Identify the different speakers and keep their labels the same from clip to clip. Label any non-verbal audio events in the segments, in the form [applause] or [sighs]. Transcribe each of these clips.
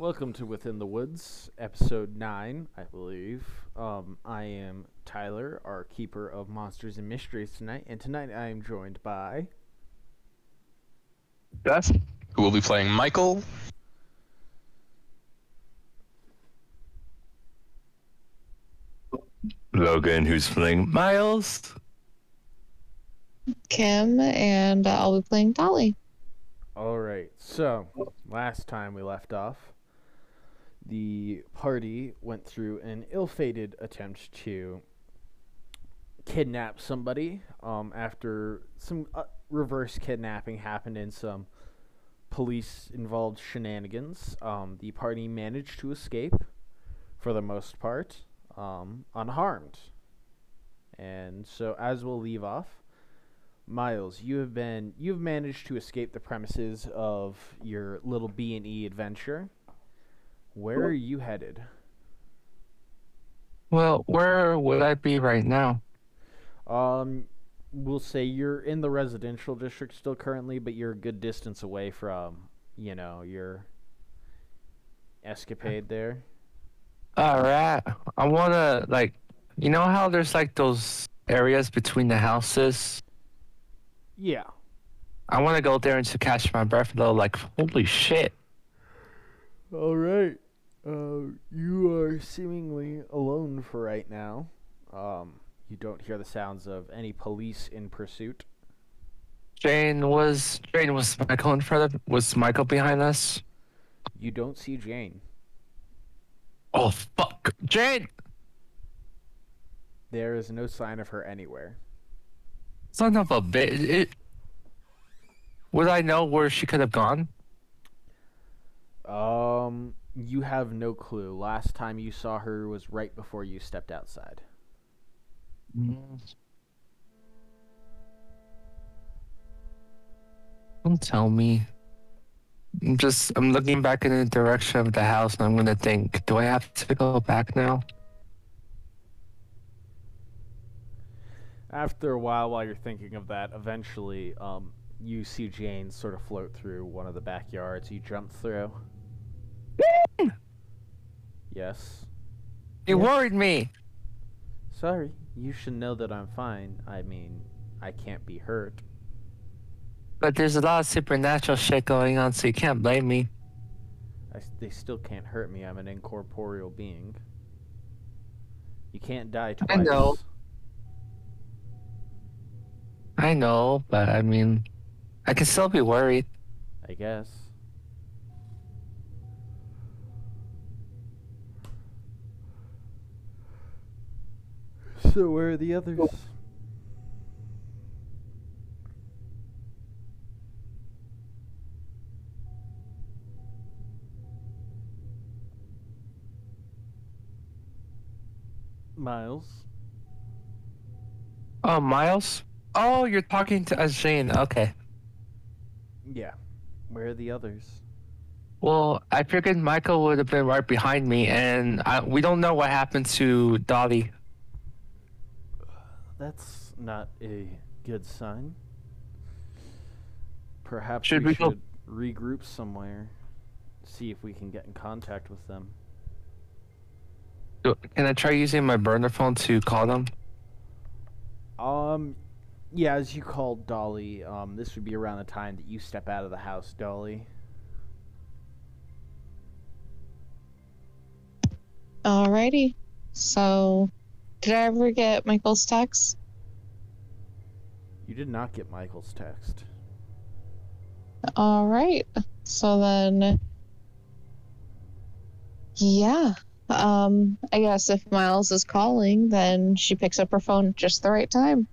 Speaker 1: Welcome to Within the Woods, episode 9, I believe. Um, I am Tyler, our keeper of monsters and mysteries tonight, and tonight I am joined by.
Speaker 2: Beth, who will be playing Michael.
Speaker 3: Logan, who's playing Miles.
Speaker 4: Kim, and uh, I'll be playing Dolly.
Speaker 1: Alright, so last time we left off, the party went through an ill fated attempt to kidnap somebody um, after some uh, reverse kidnapping happened in some police involved shenanigans. Um, the party managed to escape for the most part um, unharmed. And so, as we'll leave off, Miles, you have been you've managed to escape the premises of your little B and E adventure. Where are you headed?
Speaker 2: Well, where would I be right now?
Speaker 1: Um, we'll say you're in the residential district still currently, but you're a good distance away from, you know, your escapade there.
Speaker 2: All right. I want to, like, you know how there's, like, those areas between the houses?
Speaker 1: Yeah.
Speaker 2: I want to go there and to catch my breath, though. Like, holy shit.
Speaker 1: All right. Uh, you are seemingly alone for right now. Um, you don't hear the sounds of any police in pursuit.
Speaker 2: Jane was, Jane, was Michael in front of, was Michael behind us?
Speaker 1: You don't see Jane.
Speaker 2: Oh, fuck. Jane!
Speaker 1: There is no sign of her anywhere.
Speaker 2: Son of a bitch. It, would I know where she could have gone?
Speaker 1: Um, you have no clue. Last time you saw her was right before you stepped outside.
Speaker 2: Don't tell me. I'm just I'm looking back in the direction of the house and I'm gonna think, do I have to go back now?
Speaker 1: After a while, while you're thinking of that, eventually, um, you see Jane sort of float through one of the backyards you jumped through. Yes.
Speaker 2: You
Speaker 1: Yeah.
Speaker 2: worried me.
Speaker 1: Sorry, you should know that I'm fine. I mean, I can't be hurt.
Speaker 2: But there's a lot of supernatural shit going on, so you can't blame me.
Speaker 1: I they still can't hurt me. I'm an incorporeal being. You can't die twice.
Speaker 2: I know. I know, but I mean, I can still be worried.
Speaker 1: I guess. So where are the others? Miles.
Speaker 2: Oh, Miles? Oh, you're talking to as Jane. Okay.
Speaker 1: Yeah. Where are the others?
Speaker 2: Well, I figured Michael would have been right behind me, and I, we don't know what happened to Dolly.
Speaker 1: That's not a good sign. Perhaps
Speaker 2: Should
Speaker 1: we,
Speaker 2: we go-
Speaker 1: should regroup somewhere. See if we can get in contact with them.
Speaker 2: Can I try using my burner phone to call them?
Speaker 1: Um, yeah, as you called Dolly, um, this would be around the time that you step out of the house, Dolly.
Speaker 4: Alrighty. So, did I ever get Michael's text?
Speaker 1: You did not get Michael's text.
Speaker 4: Alright. So then, yeah. Um, I guess if Miles is calling, then she picks up her phone at just the right time.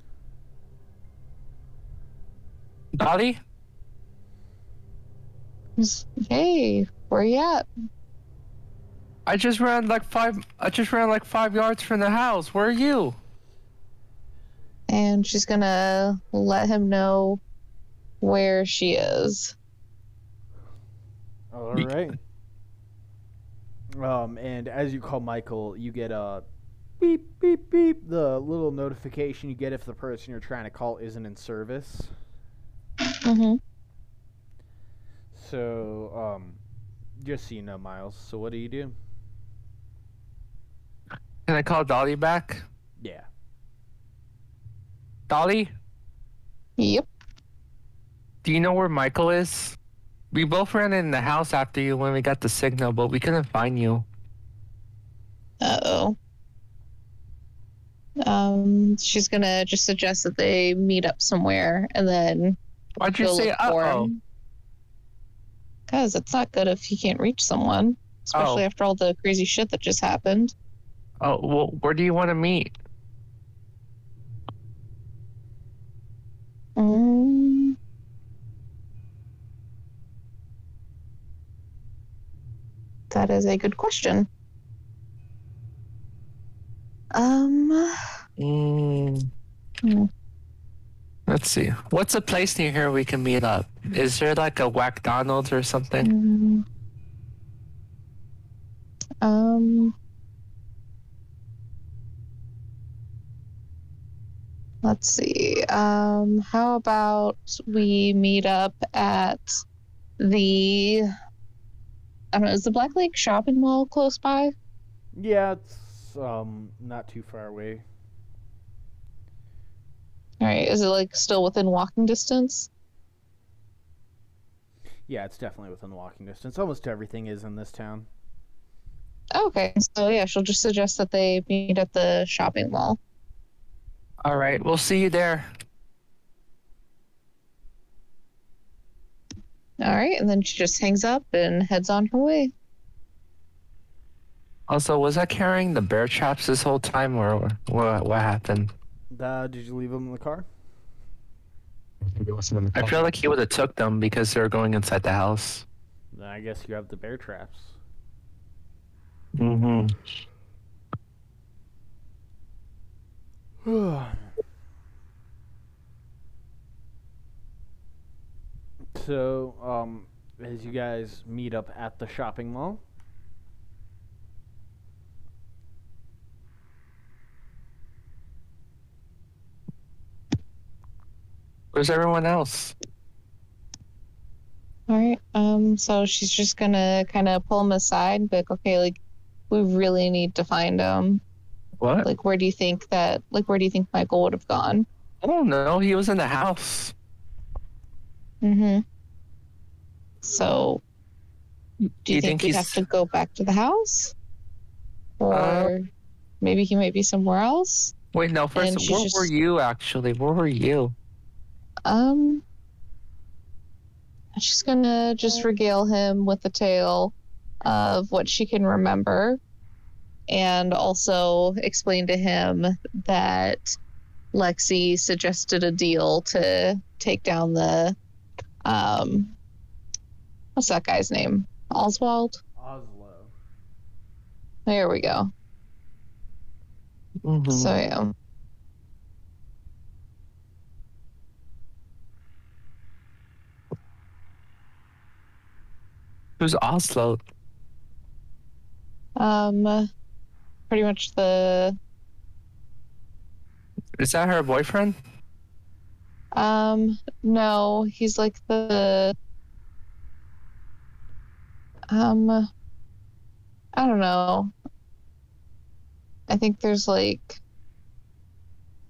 Speaker 2: Dolly?
Speaker 4: Just, Hey, where you at?
Speaker 2: I just ran like five. I just ran like five yards from the house. Where are you?
Speaker 4: And she's gonna let him know where she is.
Speaker 1: All right. Um, and as you call Michael, you get a beep beep beep, the little notification you get if the person you're trying to call isn't in service.
Speaker 4: Mm-hmm.
Speaker 1: So, um, Just so you know, Miles. So what do you do?
Speaker 2: Can I call Dolly back?
Speaker 1: Yeah.
Speaker 2: Dolly,
Speaker 4: Yep.
Speaker 2: do you know where Michael is? We both ran in the house after you when we got the signal, but we couldn't find you.
Speaker 4: Uh oh. Um, she's gonna just suggest that they meet up somewhere and then
Speaker 2: Why'd you say
Speaker 4: look
Speaker 2: uh
Speaker 4: for
Speaker 2: oh?
Speaker 4: Because it's not good if you can't reach someone, especially
Speaker 2: Oh.
Speaker 4: after all the crazy shit that just happened.
Speaker 2: Oh, well, where do you want to meet?
Speaker 4: Mm. That is a good question. Um,
Speaker 2: Mm,
Speaker 4: Hmm.
Speaker 2: let's see. What's a place near here we can meet up? Is there like a McDonald's or something?
Speaker 4: mm, um, let's see. Um, how about we meet up at the I don't know, is the Black Lake shopping mall close by?
Speaker 1: Yeah, it's um not too far away.
Speaker 4: All right, is it like still within walking distance?
Speaker 1: Yeah, it's definitely within walking distance. Almost everything is in this town.
Speaker 4: Okay, so yeah, she'll just suggest that they meet at the shopping mall.
Speaker 2: All right, we'll see you there.
Speaker 4: All right, and then she just hangs up and heads on her way.
Speaker 2: Also, was I carrying the bear traps this whole time, or what? What happened?
Speaker 1: Uh, did you leave them in the car?
Speaker 5: In the
Speaker 2: I feel like he would have took them because they were going inside the house.
Speaker 1: I guess you have the bear traps.
Speaker 2: Mm-hmm. [sighs]
Speaker 1: so, um, as you guys meet up at the shopping mall,
Speaker 2: Where's everyone else?
Speaker 4: All right, um, so she's just gonna kind of pull him aside, and be like, okay, like we really need to find him.
Speaker 2: What?
Speaker 4: Like, where do you think that? Like, where do you think Michael would have gone?
Speaker 2: I don't know. He was in the house.
Speaker 4: Mm-hmm. So, do you,
Speaker 2: Do you
Speaker 4: think,
Speaker 2: think
Speaker 4: we'd
Speaker 2: he's-
Speaker 4: have to go back to the house, or
Speaker 2: Uh,
Speaker 4: maybe he might be somewhere else?
Speaker 2: Wait, no. First,
Speaker 4: she's
Speaker 2: where
Speaker 4: just-
Speaker 2: were you actually? Where were you?
Speaker 4: Um, she's gonna just regale him with a tale of what she can remember, and also explain to him that Lexi suggested a deal to take down the, um, what's that guy's name? Oswald.
Speaker 1: Oslo.
Speaker 4: There we go.
Speaker 2: Mhm.
Speaker 4: So yeah.
Speaker 2: Who's Oslo?
Speaker 4: Um, pretty much the
Speaker 2: Is that her boyfriend?
Speaker 4: Um, no, he's like the um I don't know. I think there's like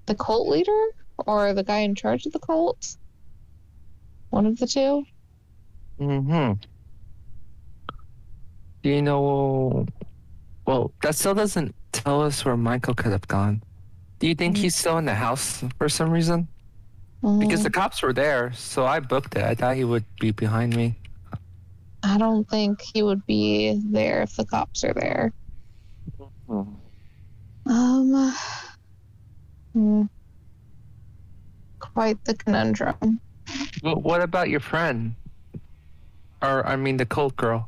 Speaker 4: the cult leader or the guy in charge of the cult. One of the two.
Speaker 2: Mm-hmm. Do you know? Well, that still doesn't tell us where Michael could have gone. Do you think
Speaker 4: Mhm.
Speaker 2: he's still in the house for some reason? Because
Speaker 4: Mm,
Speaker 2: the cops were there, so I booked it. I thought he would be behind me.
Speaker 4: I don't think he would be there if the cops are there. Um hmm. quite the conundrum.
Speaker 2: Wh- What about your friend? Or I mean, the cult girl.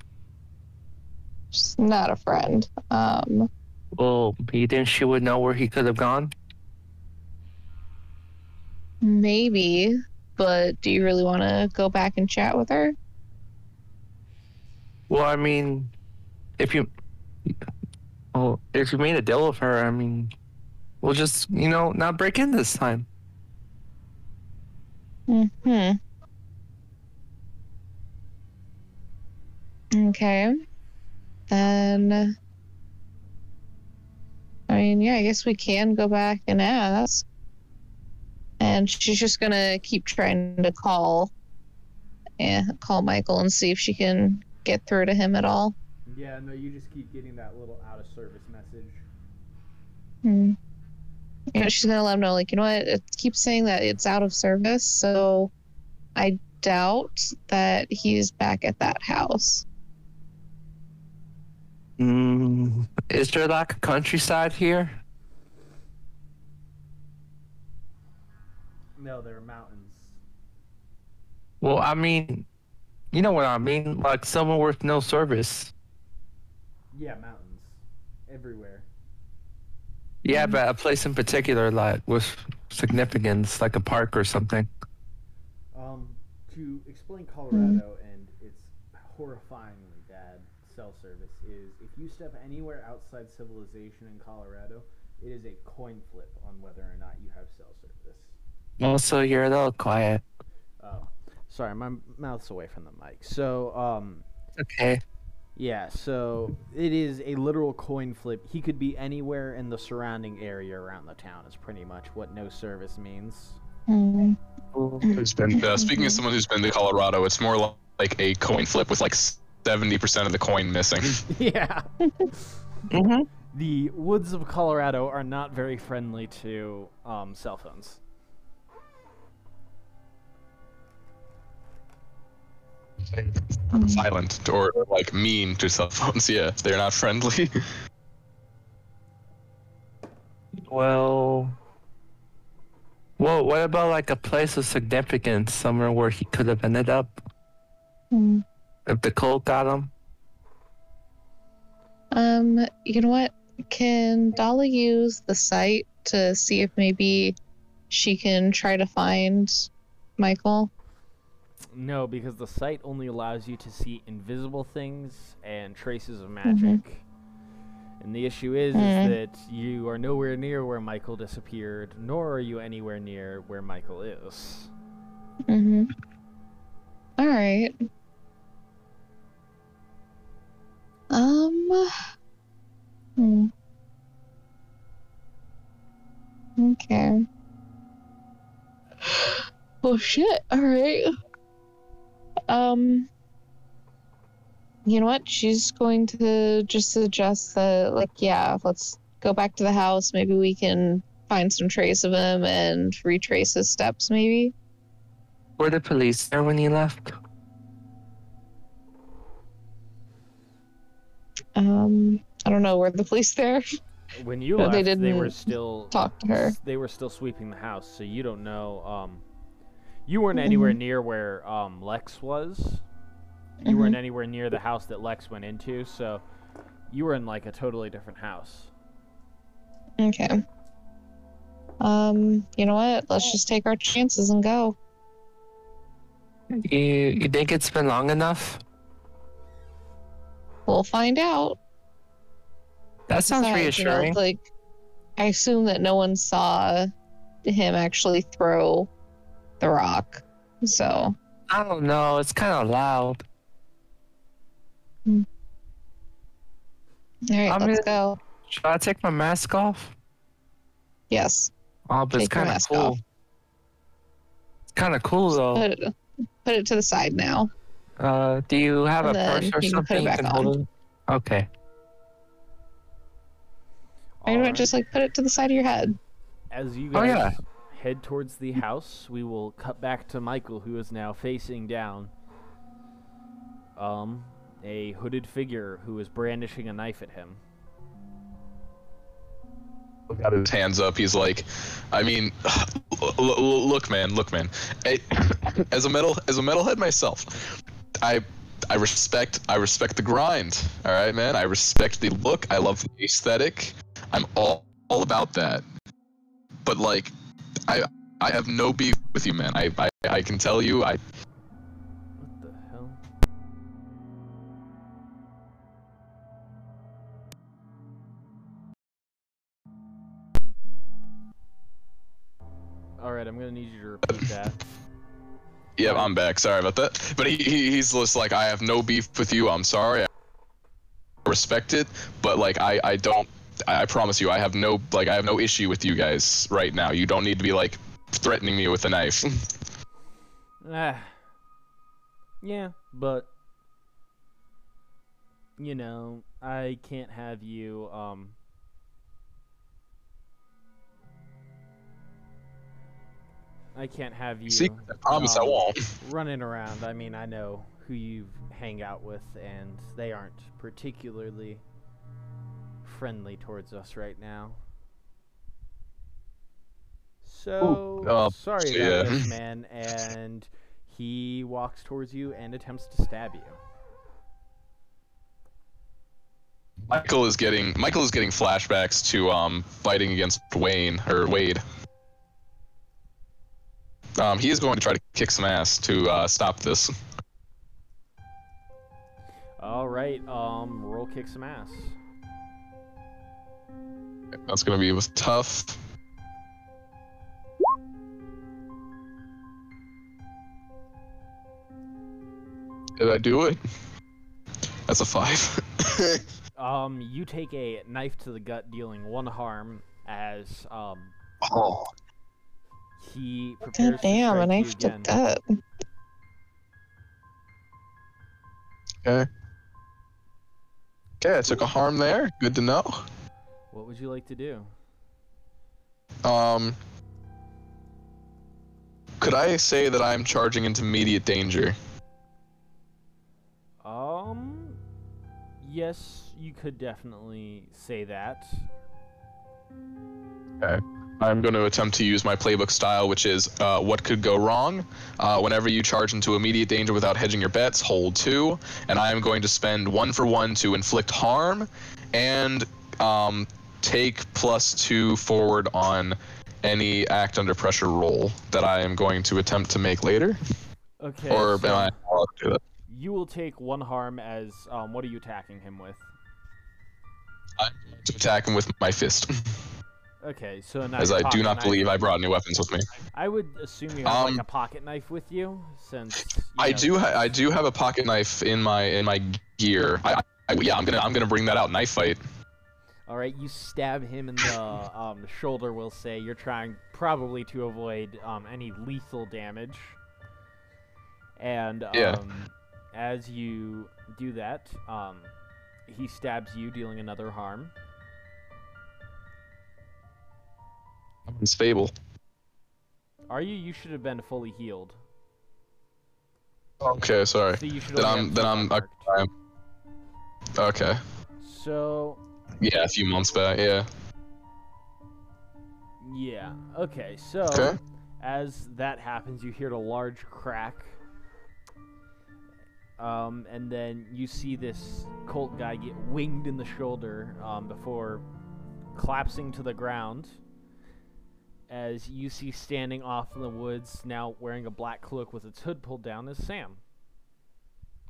Speaker 4: She's not a friend. Um
Speaker 2: Well, you think she would know where he could have gone?
Speaker 4: Maybe, but do you really want to go back and chat with her?
Speaker 2: Well, I mean, if you, well, if you made a deal with her, I mean, we'll just, you know, not break in this time.
Speaker 4: Hmm. Okay. Then. I mean, yeah, I guess we can go back and ask. And she's just gonna keep trying to call and call Michael and see if she can get through to him at all.
Speaker 1: Yeah, no, you just keep getting that little out of service message.
Speaker 4: Hmm. You know, she's gonna let him know, like, you know what? It keeps saying that it's out of service, so I doubt that he's back at that house.
Speaker 2: Mm, is there like a countryside here?
Speaker 1: No, there are mountains.
Speaker 2: Well, I mean, you know what I mean? Like someone worth no service.
Speaker 1: Yeah, mountains. Everywhere.
Speaker 2: Yeah, but a place in particular, like with significance, like a park or something.
Speaker 1: Um, to explain Colorado and its horrifyingly bad cell service is if you step anywhere outside civilization in Colorado, it is a coin flip on whether or not you have cell service.
Speaker 2: Also, you're a little quiet.
Speaker 1: Oh, sorry, my mouth's away from the mic. So, um,
Speaker 2: Okay.
Speaker 1: yeah, so it is a literal coin flip. He could be anywhere in the surrounding area around the town. Is pretty much what no service means.
Speaker 4: Hmm.
Speaker 5: Who's been uh, speaking as someone who's been to Colorado? It's more like a coin flip with like seventy percent of the coin missing. [laughs]
Speaker 1: yeah.
Speaker 2: Mm-hmm.
Speaker 1: The woods of Colorado are not very friendly to um, cell phones.
Speaker 5: Silent or like mean to cell phones. [laughs] Yeah, they're not friendly. [laughs]
Speaker 2: Well, well, what about like a place of significance, somewhere where he could have ended up
Speaker 4: Hmm.
Speaker 2: If the cold got him?
Speaker 4: Um, you know what? Can Dolly use the sight to see if maybe she can try to find Michael?
Speaker 1: No, because the sight only allows you to see invisible things and traces of magic. And the issue is, is
Speaker 4: Mm.
Speaker 1: that you are nowhere near where Michael disappeared, nor are you anywhere near where Michael is.
Speaker 4: Mm-hmm. All right. Um. Hmm. Okay. Oh shit! All right. Um. You know what? She's going to just suggest that, like, yeah, let's go back to the house. Maybe we can find some trace of him and retrace his steps. Maybe.
Speaker 2: Were the police there when he left?
Speaker 4: Um, I don't know. Were the police there?
Speaker 1: When you
Speaker 4: No,
Speaker 1: left,
Speaker 4: they didn't
Speaker 1: they, were still
Speaker 4: talk to her.
Speaker 1: They were still sweeping the house, so you don't know. Um, you weren't anywhere
Speaker 4: Mm-hmm.
Speaker 1: near where um, Lex was. You weren't anywhere near the house that Lex went into, so you were in like a totally different house.
Speaker 4: Okay. Um, you know what? Let's just take our chances and go.
Speaker 2: You, you think it's been long enough?
Speaker 4: We'll find out.
Speaker 2: That sounds
Speaker 4: Besides, you know,
Speaker 2: reassuring.
Speaker 4: like, I assume that no one saw him actually throw the rock. So,
Speaker 2: I don't know. It's kind of loud. Hmm.
Speaker 4: all right,
Speaker 2: I'm
Speaker 4: let's
Speaker 2: gonna-
Speaker 4: go.
Speaker 2: Should I take my mask off?
Speaker 4: Yes.
Speaker 2: Oh, but it's
Speaker 4: Take your
Speaker 2: kind of cool.
Speaker 4: off.
Speaker 2: It's kind of cool though.
Speaker 4: Put it, put it to the side now.
Speaker 2: Uh, do you have
Speaker 4: And
Speaker 2: a purse or
Speaker 4: you can put it
Speaker 2: something you
Speaker 4: back
Speaker 2: can
Speaker 4: on.
Speaker 2: Okay.
Speaker 4: Or you know what? Just like put it to the side of your head.
Speaker 1: As you
Speaker 2: Oh,
Speaker 1: guys
Speaker 2: yeah.
Speaker 1: head towards the house, we will cut back to Michael, who is now facing down. Um, a hooded figure who is brandishing a knife at him.
Speaker 5: got his hands up. He's like, I mean, [sighs] l- l- look, man, look, man. I- [coughs] As a metal, as a metalhead myself, I, I respect, I respect the grind. All right, man. I respect the look. I love the aesthetic. I'm all, all about that. But like, I, I have no beef with you, man. I, I, I can tell you, I,
Speaker 1: What the hell? Alright, I'm gonna need you to repeat [laughs] that.
Speaker 5: Yep, I'm back. Sorry about that. But he, he he's just like, I have no beef with you. I'm sorry. I respect it, but like I I don't. I promise you, I have no like I have no issue with you guys right now. You don't need to be like threatening me with a knife. [laughs]
Speaker 1: Ah. Yeah, but you know, I can't have you um I can't have you
Speaker 5: See, I promise I
Speaker 1: um,
Speaker 5: won't. [laughs]
Speaker 1: running around. I mean, I know who you hang out with and they aren't particularly friendly towards us right now. So
Speaker 5: uh,
Speaker 1: sorry
Speaker 5: yeah.
Speaker 1: about this, [laughs] man. And he walks towards you and attempts to stab you.
Speaker 5: Michael is getting Michael is getting flashbacks to um fighting against Wayne or Wade. Um, he is going to try to kick some ass to uh, stop this.
Speaker 1: All right, um, roll kick some ass.
Speaker 5: That's going to be with tough. Did I do it? That's a five. [laughs]
Speaker 1: Um, you take a knife to the gut, dealing one harm as um
Speaker 5: oh.
Speaker 1: He prepares
Speaker 4: God damn,
Speaker 1: to
Speaker 4: a
Speaker 1: strike
Speaker 4: knife to gut.
Speaker 5: Okay. Okay, I took a harm there. Good to know.
Speaker 1: What would you like to do?
Speaker 5: Um, could I say that I'm charging into immediate danger?
Speaker 1: Um, yes, you could definitely say that.
Speaker 5: I'm going to attempt to use my playbook style, which is uh, what could go wrong. Uh, whenever you charge into immediate danger without hedging your bets, hold two, and I am going to spend one for one to inflict harm, and um, take plus two forward on any act under pressure roll that I am going to attempt to make later.
Speaker 1: Okay.
Speaker 5: or
Speaker 1: so
Speaker 5: am I allowed to do that?
Speaker 1: you will take one harm as um. What are you attacking him with?
Speaker 5: I'm going to attack him with my fist, [laughs]
Speaker 1: Okay, so now
Speaker 5: as I do not
Speaker 1: knife-
Speaker 5: believe I brought any weapons with me.
Speaker 1: I would assume you have
Speaker 5: Um,
Speaker 1: like a pocket knife with you, since you
Speaker 5: I
Speaker 1: know,
Speaker 5: do. Ha- I do have a pocket knife in my in my gear. I, I, yeah, I'm gonna I'm gonna bring that out. Knife fight.
Speaker 1: All right, you stab him in the [laughs] um, shoulder. We'll say you're trying probably to avoid um, any lethal damage. And um,
Speaker 5: Yeah.
Speaker 1: as you do that, um, he stabs you, dealing another harm.
Speaker 5: I'm unstable.
Speaker 1: Are you? You should have been fully healed.
Speaker 5: Okay, sorry.
Speaker 1: So.
Speaker 5: Then I'm then I'm
Speaker 1: unmarked.
Speaker 5: I'm- okay.
Speaker 1: So
Speaker 5: Yeah, a few months back. Yeah.
Speaker 1: yeah. Okay. So
Speaker 5: Okay.
Speaker 1: as that happens, you hear a large crack. Um, and then you see this Colt guy get winged in the shoulder um, before collapsing to the ground. As you see standing off in the woods, now wearing a black cloak with its hood pulled down, is Sam.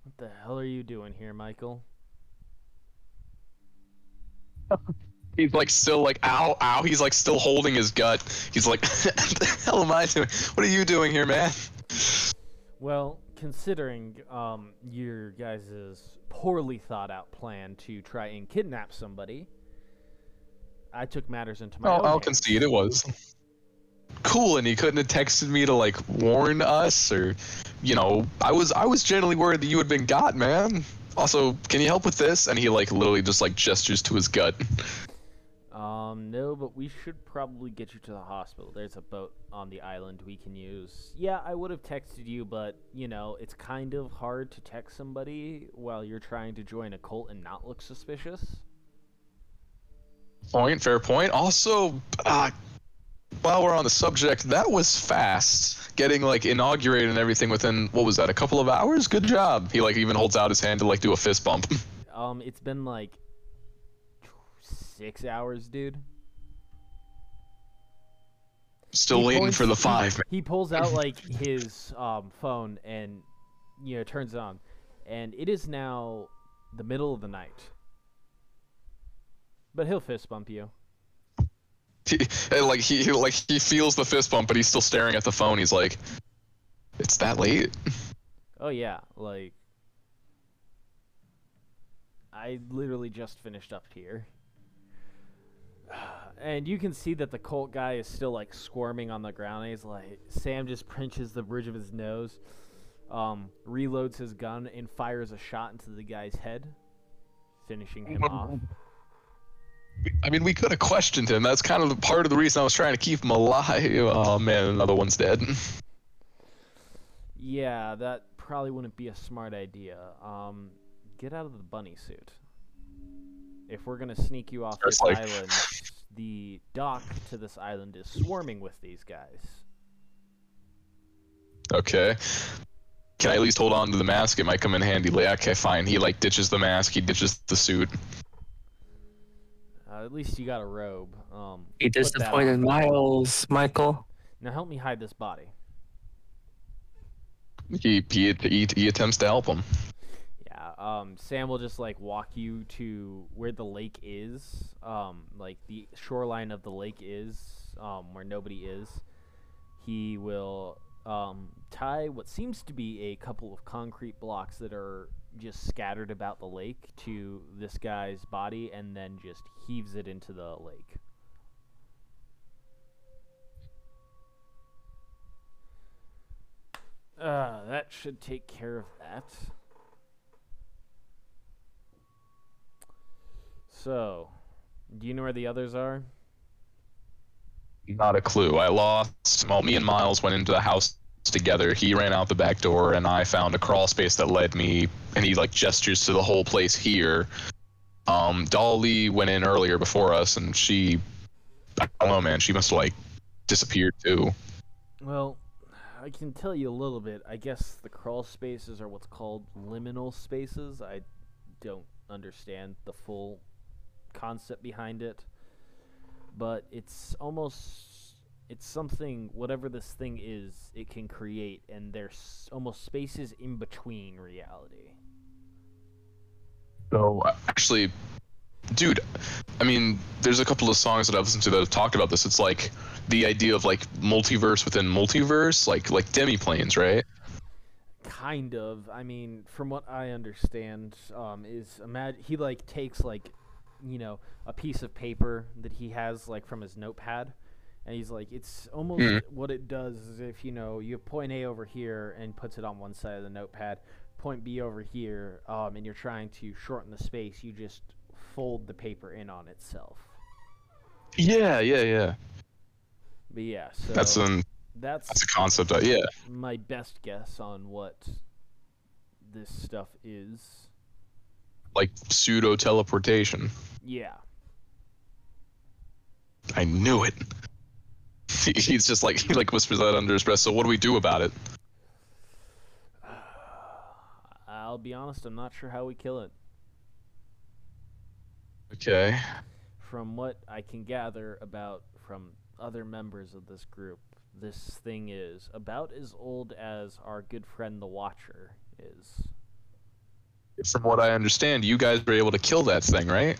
Speaker 1: What the hell are you doing here, Michael? [laughs]
Speaker 5: He's like still like ow ow. He's like still holding his gut. He's like, [laughs] the hell am I doing? What are you doing here, man?
Speaker 1: Well, considering um, your guys' poorly thought out plan to try and kidnap somebody, I took matters into my
Speaker 5: I'll,
Speaker 1: own
Speaker 5: I'll
Speaker 1: hands.
Speaker 5: concede it was cool, and he couldn't have texted me to like warn us, or you know, I was I was generally worried that you had been got, man. Also, can you help with this? And he like literally just like gestures to his gut.
Speaker 1: Um, no, but we should probably get you to the hospital. There's a boat on the island we can use. Yeah, I would have texted you, but, you know, it's kind of hard to text somebody while you're trying to join a cult and not look suspicious.
Speaker 5: Point, fair point. Also, uh, while we're on the subject, that was fast. Getting like inaugurated and everything within what was that? A couple of hours. Good job. He like even holds out his hand to like do a fist bump. [laughs]
Speaker 1: Um, it's been like six hours, dude.
Speaker 5: Still
Speaker 1: He
Speaker 5: waiting
Speaker 1: points-
Speaker 5: for the
Speaker 1: he-
Speaker 5: five.
Speaker 1: He pulls out like his um, phone and you know turns it on, and it is now the middle of the night. But he'll fist bump you.
Speaker 5: He, [laughs] and, like he, he like he feels the fist bump, but he's still staring at the phone. He's like, It's that late.
Speaker 1: Oh yeah, like I literally just finished up here. And you can see that the cult guy is still like squirming on the ground. He's like Sam just pinches the bridge of his nose, um, reloads his gun and fires a shot into the guy's head, finishing him [laughs] off.
Speaker 5: I mean, we could have questioned him. That's kind of the part of the reason I was trying to keep him alive. Oh man, another one's dead. [laughs]
Speaker 1: Yeah, that probably wouldn't be a smart idea. Um, get out of the bunny suit. If we're gonna sneak you off
Speaker 5: It's
Speaker 1: this
Speaker 5: like-
Speaker 1: island, [laughs] the dock to this island is swarming with these guys.
Speaker 5: Okay. Can I at least hold on to the mask? It might come in handy. Like, okay, fine. He like ditches the mask. He ditches the suit.
Speaker 1: Uh, at least you got a robe. Um,
Speaker 2: He disappointed. Miles, Michael.
Speaker 1: Now help me hide this body.
Speaker 5: He he he, he attempts to help him.
Speaker 1: Yeah. Um, Sam will just like walk you to where the lake is. Um, like the shoreline of the lake is. Um, where nobody is. He will um tie what seems to be a couple of concrete blocks that are just scattered about the lake to this guy's body, and then just heaves it into the lake. Uh, that should take care of that. So, do you know where the others are?
Speaker 5: Not a clue. I lost. Well, me and Miles went into the house together. He ran out the back door, and I found a crawl space that led me. And he like gestures to the whole place here. Um, Dolly went in earlier before us, and she, I don't know, man. She must have like disappeared too.
Speaker 1: Well, I can tell you a little bit. I guess the crawl spaces are what's called liminal spaces. I don't understand the full concept behind it, but it's almost it's something whatever this thing is, it can create and there's almost spaces in between reality.
Speaker 5: So actually, dude, I mean, there's a couple of songs that I've listened to that have talked about this. It's like the idea of like multiverse within multiverse, like like demiplanes, right?
Speaker 1: kind of i mean from what i understand um is imagine he like takes like you know a piece of paper that he has like from his notepad and he's like it's almost
Speaker 5: Mhm.
Speaker 1: what it does is if you know you have point a over here and puts it on one side of the notepad point b over here um and you're trying to shorten the space you just fold the paper in on itself
Speaker 5: Yeah, yeah, yeah.
Speaker 1: but yeah so
Speaker 5: That's an
Speaker 1: that's
Speaker 5: that's a concept. That, yeah.
Speaker 1: my best guess on what this stuff is
Speaker 5: like pseudo teleportation.
Speaker 1: yeah
Speaker 5: I knew it. He- [laughs] He's just like he like whispers that under his breath. So what do we do about it?
Speaker 1: Uh, I'll be honest, I'm not sure how we kill it.
Speaker 5: Okay.
Speaker 1: From what I can gather about from other members of this group, this thing is about as old as our good friend the Watcher is.
Speaker 5: From what I understand, you guys were able to kill that thing, right?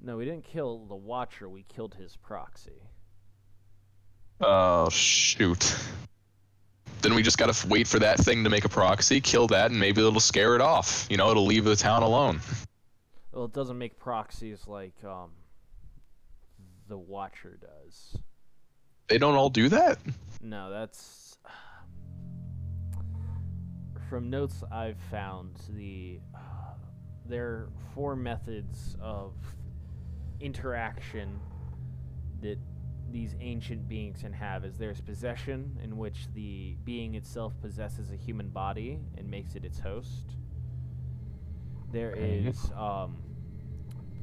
Speaker 1: No, we didn't kill the Watcher, we killed his proxy.
Speaker 5: Oh shoot. Then we just gotta wait for that thing to make a proxy, kill that, and maybe it'll scare it off. You know, it'll leave the town alone.
Speaker 1: Well, it doesn't make proxies like um the Watcher does.
Speaker 5: They don't all do that.
Speaker 1: No, that's from notes I've found. The there are four methods of interaction that these ancient beings can have. Is there's possession, in which the being itself possesses a human body and makes it its host. There is um,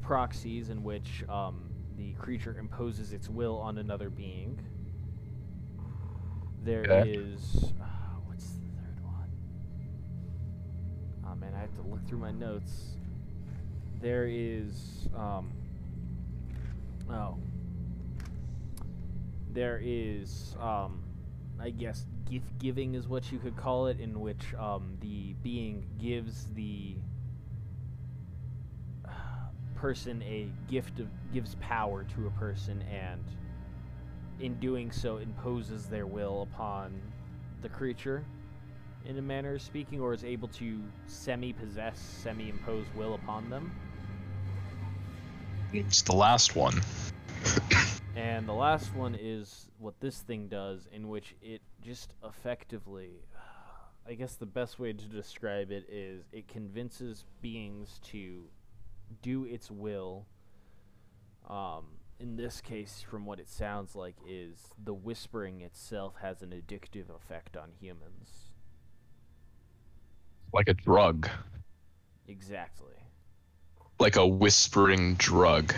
Speaker 1: proxies, in which um, the creature imposes its will on another being. There is
Speaker 5: Okay.
Speaker 1: uh, what's the third one? Oh man, I have to look through my notes. There is um oh. There is um I guess gift giving is what you could call it in which um the being gives the person a gift of gives power to a person and in doing so imposes their will upon the creature in a manner of speaking, or is able to semi-possess, semi-impose will upon them.
Speaker 5: It's the last one.
Speaker 1: And the last one is what this thing does, in which it just effectively, I guess the best way to describe it is it convinces beings to do its will. Um, in this case, from what it sounds like, is the whispering itself has an addictive effect on humans.
Speaker 5: Like a drug.
Speaker 1: Exactly.
Speaker 5: Like a whispering drug.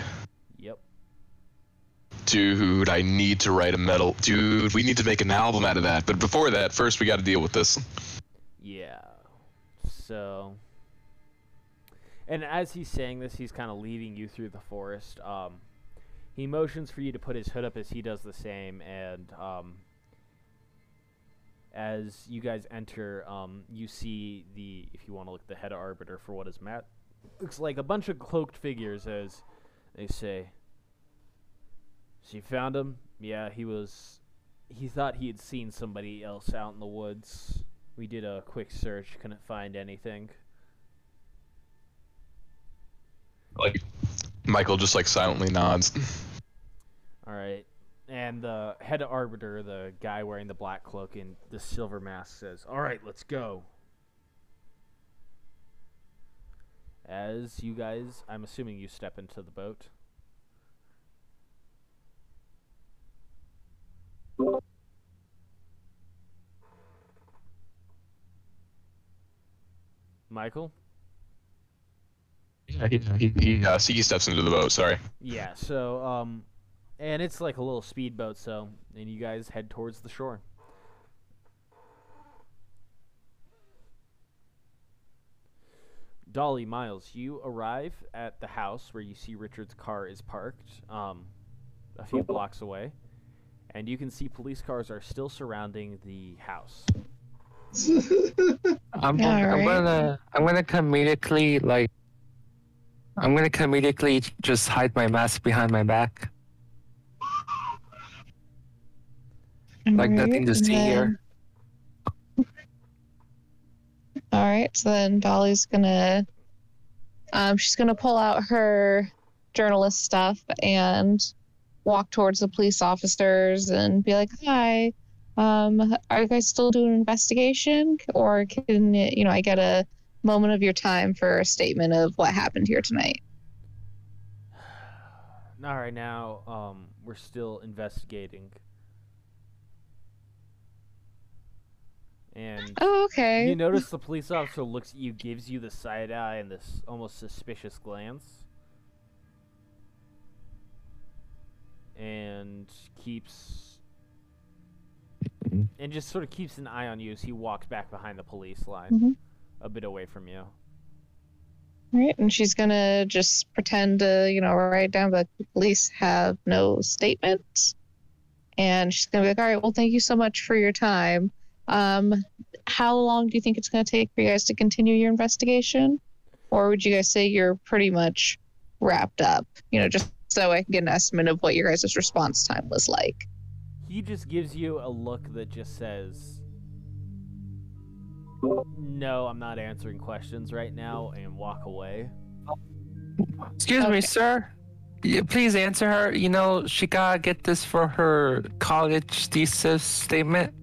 Speaker 5: Dude, I need to write a metal. Dude, we need to make an album out of that. But before that, first we got to deal with this.
Speaker 1: Yeah. So. And as he's saying this, he's kind of leading you through the forest. Um, he motions for you to put his hood up as he does the same, and um, as you guys enter, um, you see the, if you want to look, the head arbiter for what is Matt. Looks like a bunch of cloaked figures as they say. You found him? Yeah, he was. He thought he had seen somebody else out in the woods. We did a quick search, couldn't find anything.
Speaker 5: Like, Michael just like silently nods.
Speaker 1: All right. And the head arbiter, the guy wearing the black cloak and the silver mask, says, All right, let's go. As you guys, I'm assuming you step into the boat. Michael?
Speaker 5: Yeah, he, he, he, uh, steps into the boat. Sorry.
Speaker 1: Yeah, so um and it's like a little speedboat, so and you guys head towards the shore. Dolly Miles, you arrive at the house where you see Richard's car is parked, um, a few blocks away, and you can see police cars are still surrounding the house. [laughs]
Speaker 2: I'm,
Speaker 4: All
Speaker 2: I'm
Speaker 4: right.
Speaker 2: gonna I'm gonna comedically like I'm gonna comedically just hide my mask behind my back. Like nothing to
Speaker 4: Alright,
Speaker 2: see
Speaker 4: and
Speaker 2: here.
Speaker 4: All right, so then Dolly's gonna, um, she's gonna pull out her journalist stuff and walk towards the police officers and be like, "Hi, um, are you guys still doing an investigation, or can you know I get a moment of your time for a statement of what happened here tonight?" [sighs]
Speaker 1: All right, now um, we're still investigating. And
Speaker 4: Oh, okay.
Speaker 1: you notice the police officer looks at you, gives you the side eye and this almost suspicious glance, and keeps
Speaker 2: Mhm.
Speaker 1: and just sort of keeps an eye on you as he walks back behind the police line,
Speaker 4: Mhm.
Speaker 1: a bit away from you.
Speaker 4: Right, and she's gonna just pretend to, you know, write down that the police have no statement, and she's gonna be like, "All right, well, thank you so much for your time. Um, how long do you think it's gonna take for you guys to continue your investigation, or would you guys say you're pretty much wrapped up? You know, just so I can get an estimate of what your guys' response time was like."
Speaker 1: He just gives you a look that just says, "No, I'm not answering questions right now," and walk away.
Speaker 2: Excuse
Speaker 4: Okay.
Speaker 2: me, sir. Please answer her. You know, she gotta get this for her college thesis statement.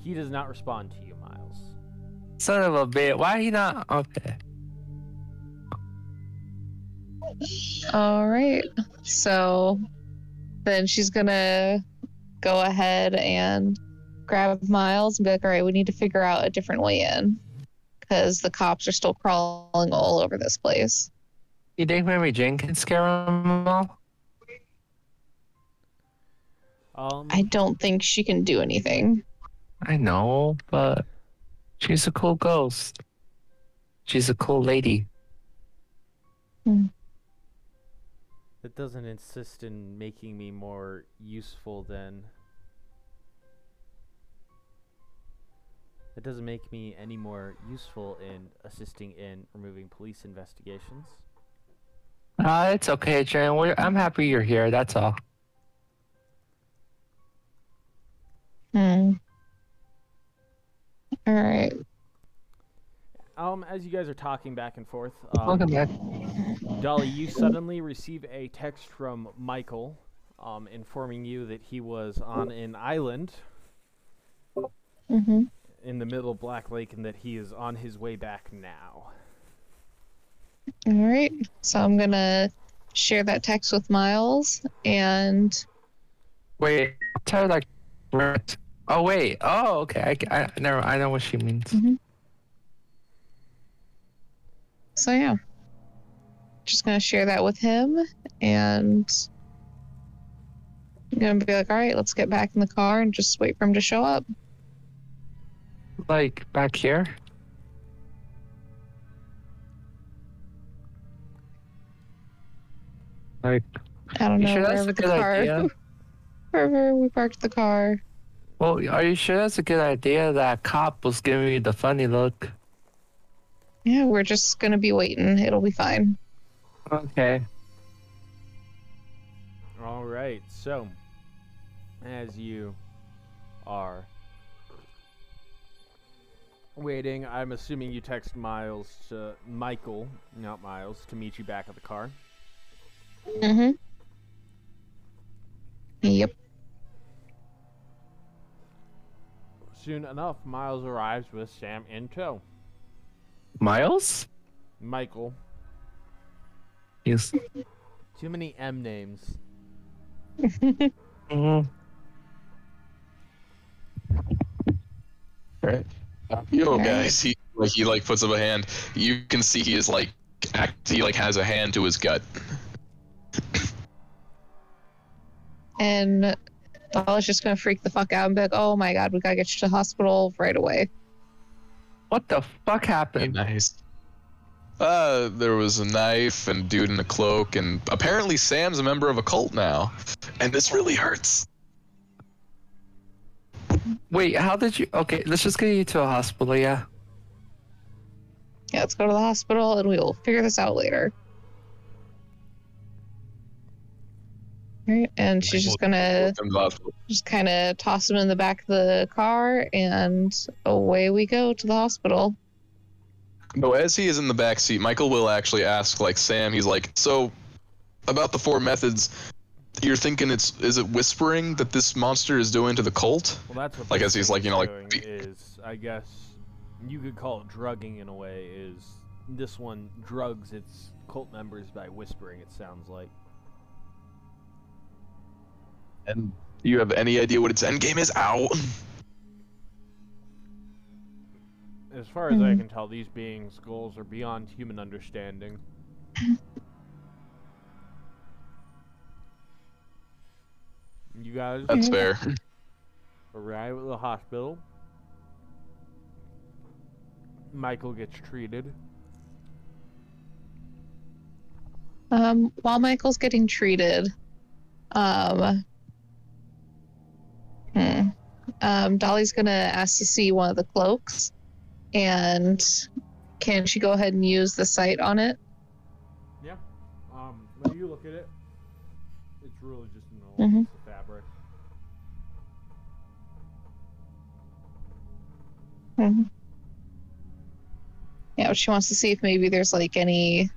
Speaker 1: He does not respond to you, Miles.
Speaker 2: Son of a bitch. Why he not? Okay.
Speaker 4: All right. So then she's gonna go ahead and grab Miles and be like, "All right, we need to figure out a different way in because the cops are still crawling all over this place."
Speaker 2: You think Mary Jane can scare them all?
Speaker 1: Um,
Speaker 4: I don't think she can do anything.
Speaker 2: I know, but she's a cool ghost. She's a cool lady.
Speaker 1: That doesn't insist in making me more useful than. That doesn't make me any more useful in assisting in removing police investigations.
Speaker 2: Uh, it's okay, Jane. We're, I'm happy you're here. That's all.
Speaker 4: Hmm. All right.
Speaker 1: Um, as you guys are talking back and forth, um,
Speaker 2: Welcome back.
Speaker 1: Dolly, you suddenly receive a text from Michael, um, informing you that he was on an island
Speaker 4: Mm-hmm.
Speaker 1: in the middle of Black Lake and that he is on his way back now.
Speaker 4: All right. So I'm gonna share that text with Miles, and
Speaker 2: Wait, tell her like. Oh wait. Oh okay. I, I never. I know what she means.
Speaker 4: So yeah, just gonna share that with him, and I'm gonna be like, all right, let's get back in the car and just wait for him to show up.
Speaker 2: Like back here. Like,
Speaker 4: I don't know
Speaker 2: sure that's
Speaker 4: wherever
Speaker 2: a
Speaker 4: the
Speaker 2: good
Speaker 4: car,
Speaker 2: idea? [laughs]
Speaker 4: wherever we parked the car.
Speaker 2: Well, are you sure that's a good idea? That cop was giving me the funny look.
Speaker 4: Yeah, we're just gonna be waiting. It'll be fine.
Speaker 2: Okay.
Speaker 1: All right. So, as you are waiting, I'm assuming you text Miles to Michael, not Miles, to meet you back at the car.
Speaker 4: Mm-hmm. Yep.
Speaker 1: Soon enough, Miles arrives with Sam in tow.
Speaker 2: Miles?
Speaker 1: Michael.
Speaker 2: Yes.
Speaker 1: Too many M names. [laughs]
Speaker 2: hmm
Speaker 5: Right. Yo, guys, he like he like puts up a hand. You can see he is like act. He like has a hand to his gut.
Speaker 4: And Dolly's just gonna freak the fuck out and be like, "Oh my god, we gotta get you to the hospital right away."
Speaker 2: What the fuck happened?
Speaker 5: Nice. Uh, there was a knife and dude in a cloak, and apparently Sam's a member of a cult now, and this really hurts.
Speaker 2: Wait, how did you? Okay, let's just get you to a hospital. Yeah.
Speaker 4: Yeah, let's go to the hospital and we will figure this out later. Right, and she's just gonna
Speaker 5: Come to the hospital.
Speaker 4: just kind of toss him in the back of the car, and away we go to the hospital.
Speaker 5: No, as he is in the back seat, Michael will actually ask like Sam. He's like, so about the four methods. You're thinking it's is it whispering that this monster is doing to the cult?
Speaker 1: Well, that's what
Speaker 5: Like, as he's like, you know, like,
Speaker 1: is I guess you could call it drugging in a way. Is this one drugs its cult members by whispering? It sounds like.
Speaker 5: And you have any idea what its end game is? Ow.
Speaker 1: As far as I
Speaker 4: Hmm.
Speaker 1: can tell, these beings' goals are beyond human understanding. You guys
Speaker 5: That's fair.
Speaker 1: arrive at the hospital. Michael gets treated.
Speaker 4: Um, while Michael's getting treated, um, hmm, um, Dolly's gonna ask to see one of the cloaks, and can she go ahead and use the sight on it?
Speaker 1: Yeah. Um, when you look at it, it's really just a normal
Speaker 4: Mhm.
Speaker 1: piece of fabric.
Speaker 4: Mhm. Yeah, she wants to see if maybe there's like any,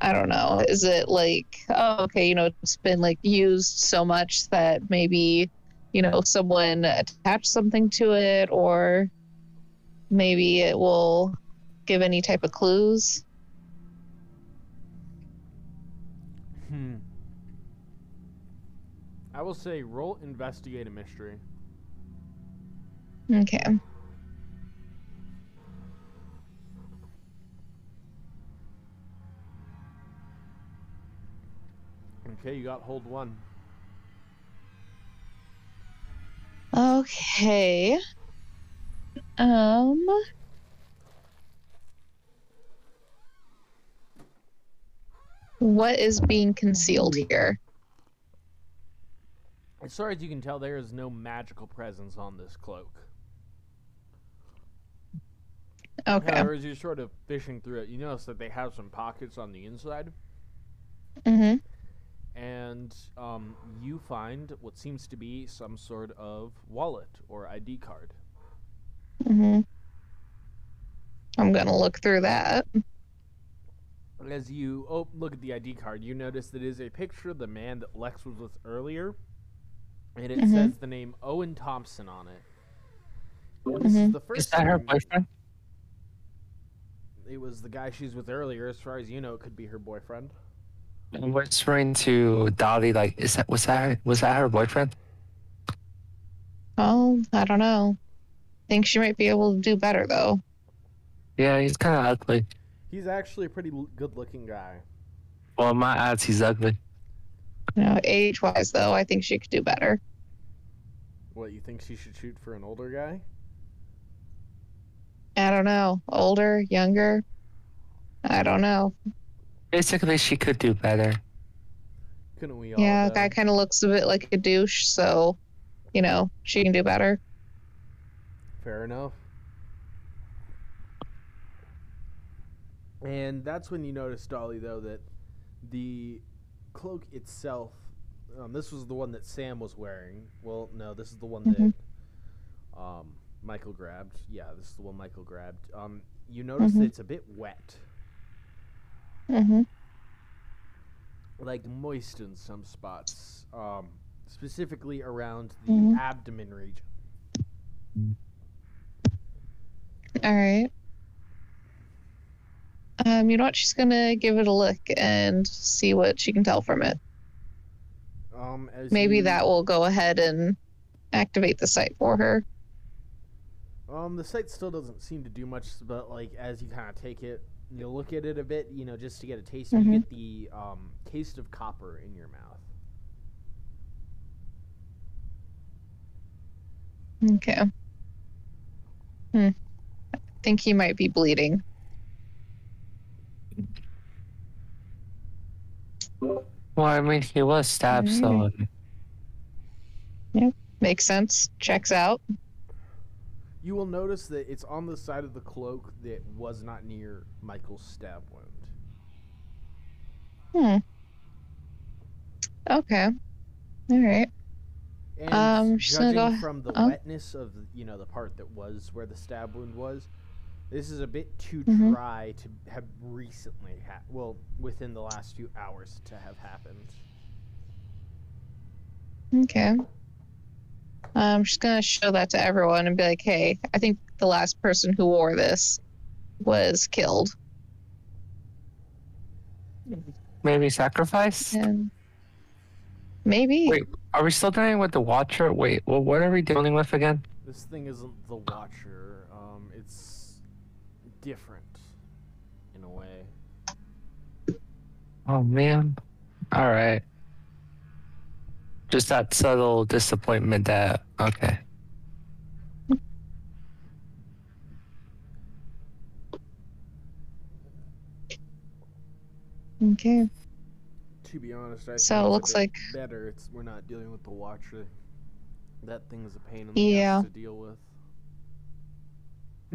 Speaker 4: I don't know, is it like, oh, okay, you know, it's been like used so much that maybe, you know, someone attach something to it, or maybe it will give any type of clues.
Speaker 1: Hmm. I will say roll investigate a mystery.
Speaker 4: Okay.
Speaker 1: Okay, you got hold one.
Speaker 4: Okay. Um. What is being concealed here?
Speaker 1: As far as you can tell, there is no magical presence on this cloak.
Speaker 4: Okay.
Speaker 1: However, as you're sort of fishing through it, you notice that they have some pockets on the inside,
Speaker 4: Mm-hmm.
Speaker 1: And um, you find what seems to be some sort of wallet or ID card.
Speaker 4: Mm-hmm. I'm gonna look through that.
Speaker 1: As you oh, look at the ID card, you notice that it is a picture of the man that Lex was with earlier, and it
Speaker 4: Mhm.
Speaker 1: says the name Owen Thompson on it. And This is
Speaker 4: Mhm.
Speaker 1: the first
Speaker 2: Is that her boyfriend?
Speaker 1: It was the guy she's with earlier. As far as you know, it could be her boyfriend.
Speaker 2: I'm whispering to Dolly, like, is that was that was that her boyfriend?
Speaker 4: Oh, I don't know. Think she might be able to do better though.
Speaker 2: Yeah, he's kind of ugly.
Speaker 1: He's actually a pretty good-looking guy.
Speaker 2: Well, in my ads, he's ugly.
Speaker 4: You know, age wise though, I think she could do better.
Speaker 1: What you think she should shoot for an older guy?
Speaker 4: I don't know. Older, younger. I don't know.
Speaker 2: Basically, she could do better.
Speaker 1: Couldn't we all?
Speaker 4: Yeah,
Speaker 1: though?
Speaker 4: guy kind of looks a bit like a douche, so you know she can do better.
Speaker 1: Fair enough. And that's when you notice, Dolly, though, that the cloak itself. Um, this was the one that Sam was wearing. Well, no, this is the one
Speaker 4: Mhm.
Speaker 1: that um, Michael grabbed. Yeah, this is the one Michael grabbed. Um, you notice
Speaker 4: Mhm.
Speaker 1: that it's a bit wet,
Speaker 4: hmm
Speaker 1: like moist in some spots, um, specifically around the
Speaker 4: Mhm.
Speaker 1: abdomen region.
Speaker 4: All right. Um, you know what? She's gonna give it a look and see what she can tell from it.
Speaker 1: Um, as
Speaker 4: Maybe
Speaker 1: you-
Speaker 4: that will go ahead and activate the sight for her.
Speaker 1: Um, the sight still doesn't seem to do much, but like as you kind of take it, you look at it a bit, you know, just to get a taste.
Speaker 4: Mhm.
Speaker 1: You get the um, taste of copper in your mouth.
Speaker 4: Okay. Hmm. I think he might be bleeding.
Speaker 2: Well, I mean, he was stabbed, so Yeah,
Speaker 4: Makes sense. Checks out.
Speaker 1: You will notice that it's on the side of the cloak that was not near Michael's stab wound.
Speaker 4: Hmm. Okay. All right.
Speaker 1: And
Speaker 4: Um,
Speaker 1: judging
Speaker 4: go-
Speaker 1: from the
Speaker 4: oh.
Speaker 1: wetness of you know the part that was where the stab wound was, this is a bit too
Speaker 4: Mhm.
Speaker 1: dry to have recently ha- well within the last few hours to have happened.
Speaker 4: Okay. I'm just gonna show that to everyone and be like, "Hey, I think the last person who wore this was killed."
Speaker 2: maybe sacrifice.
Speaker 4: And maybe.
Speaker 2: Wait, are we still dealing with the Watcher? Wait, well, what are we dealing with again?
Speaker 1: This thing isn't the Watcher. Um, it's different in a way.
Speaker 2: Oh man. All right. Just that subtle disappointment that okay.
Speaker 4: Okay.
Speaker 1: To be honest, I
Speaker 4: So
Speaker 1: think
Speaker 4: it looks like-
Speaker 1: better. It's we're not dealing with the Watcher. That thing is a pain in the
Speaker 4: Yeah.
Speaker 1: ass to deal with.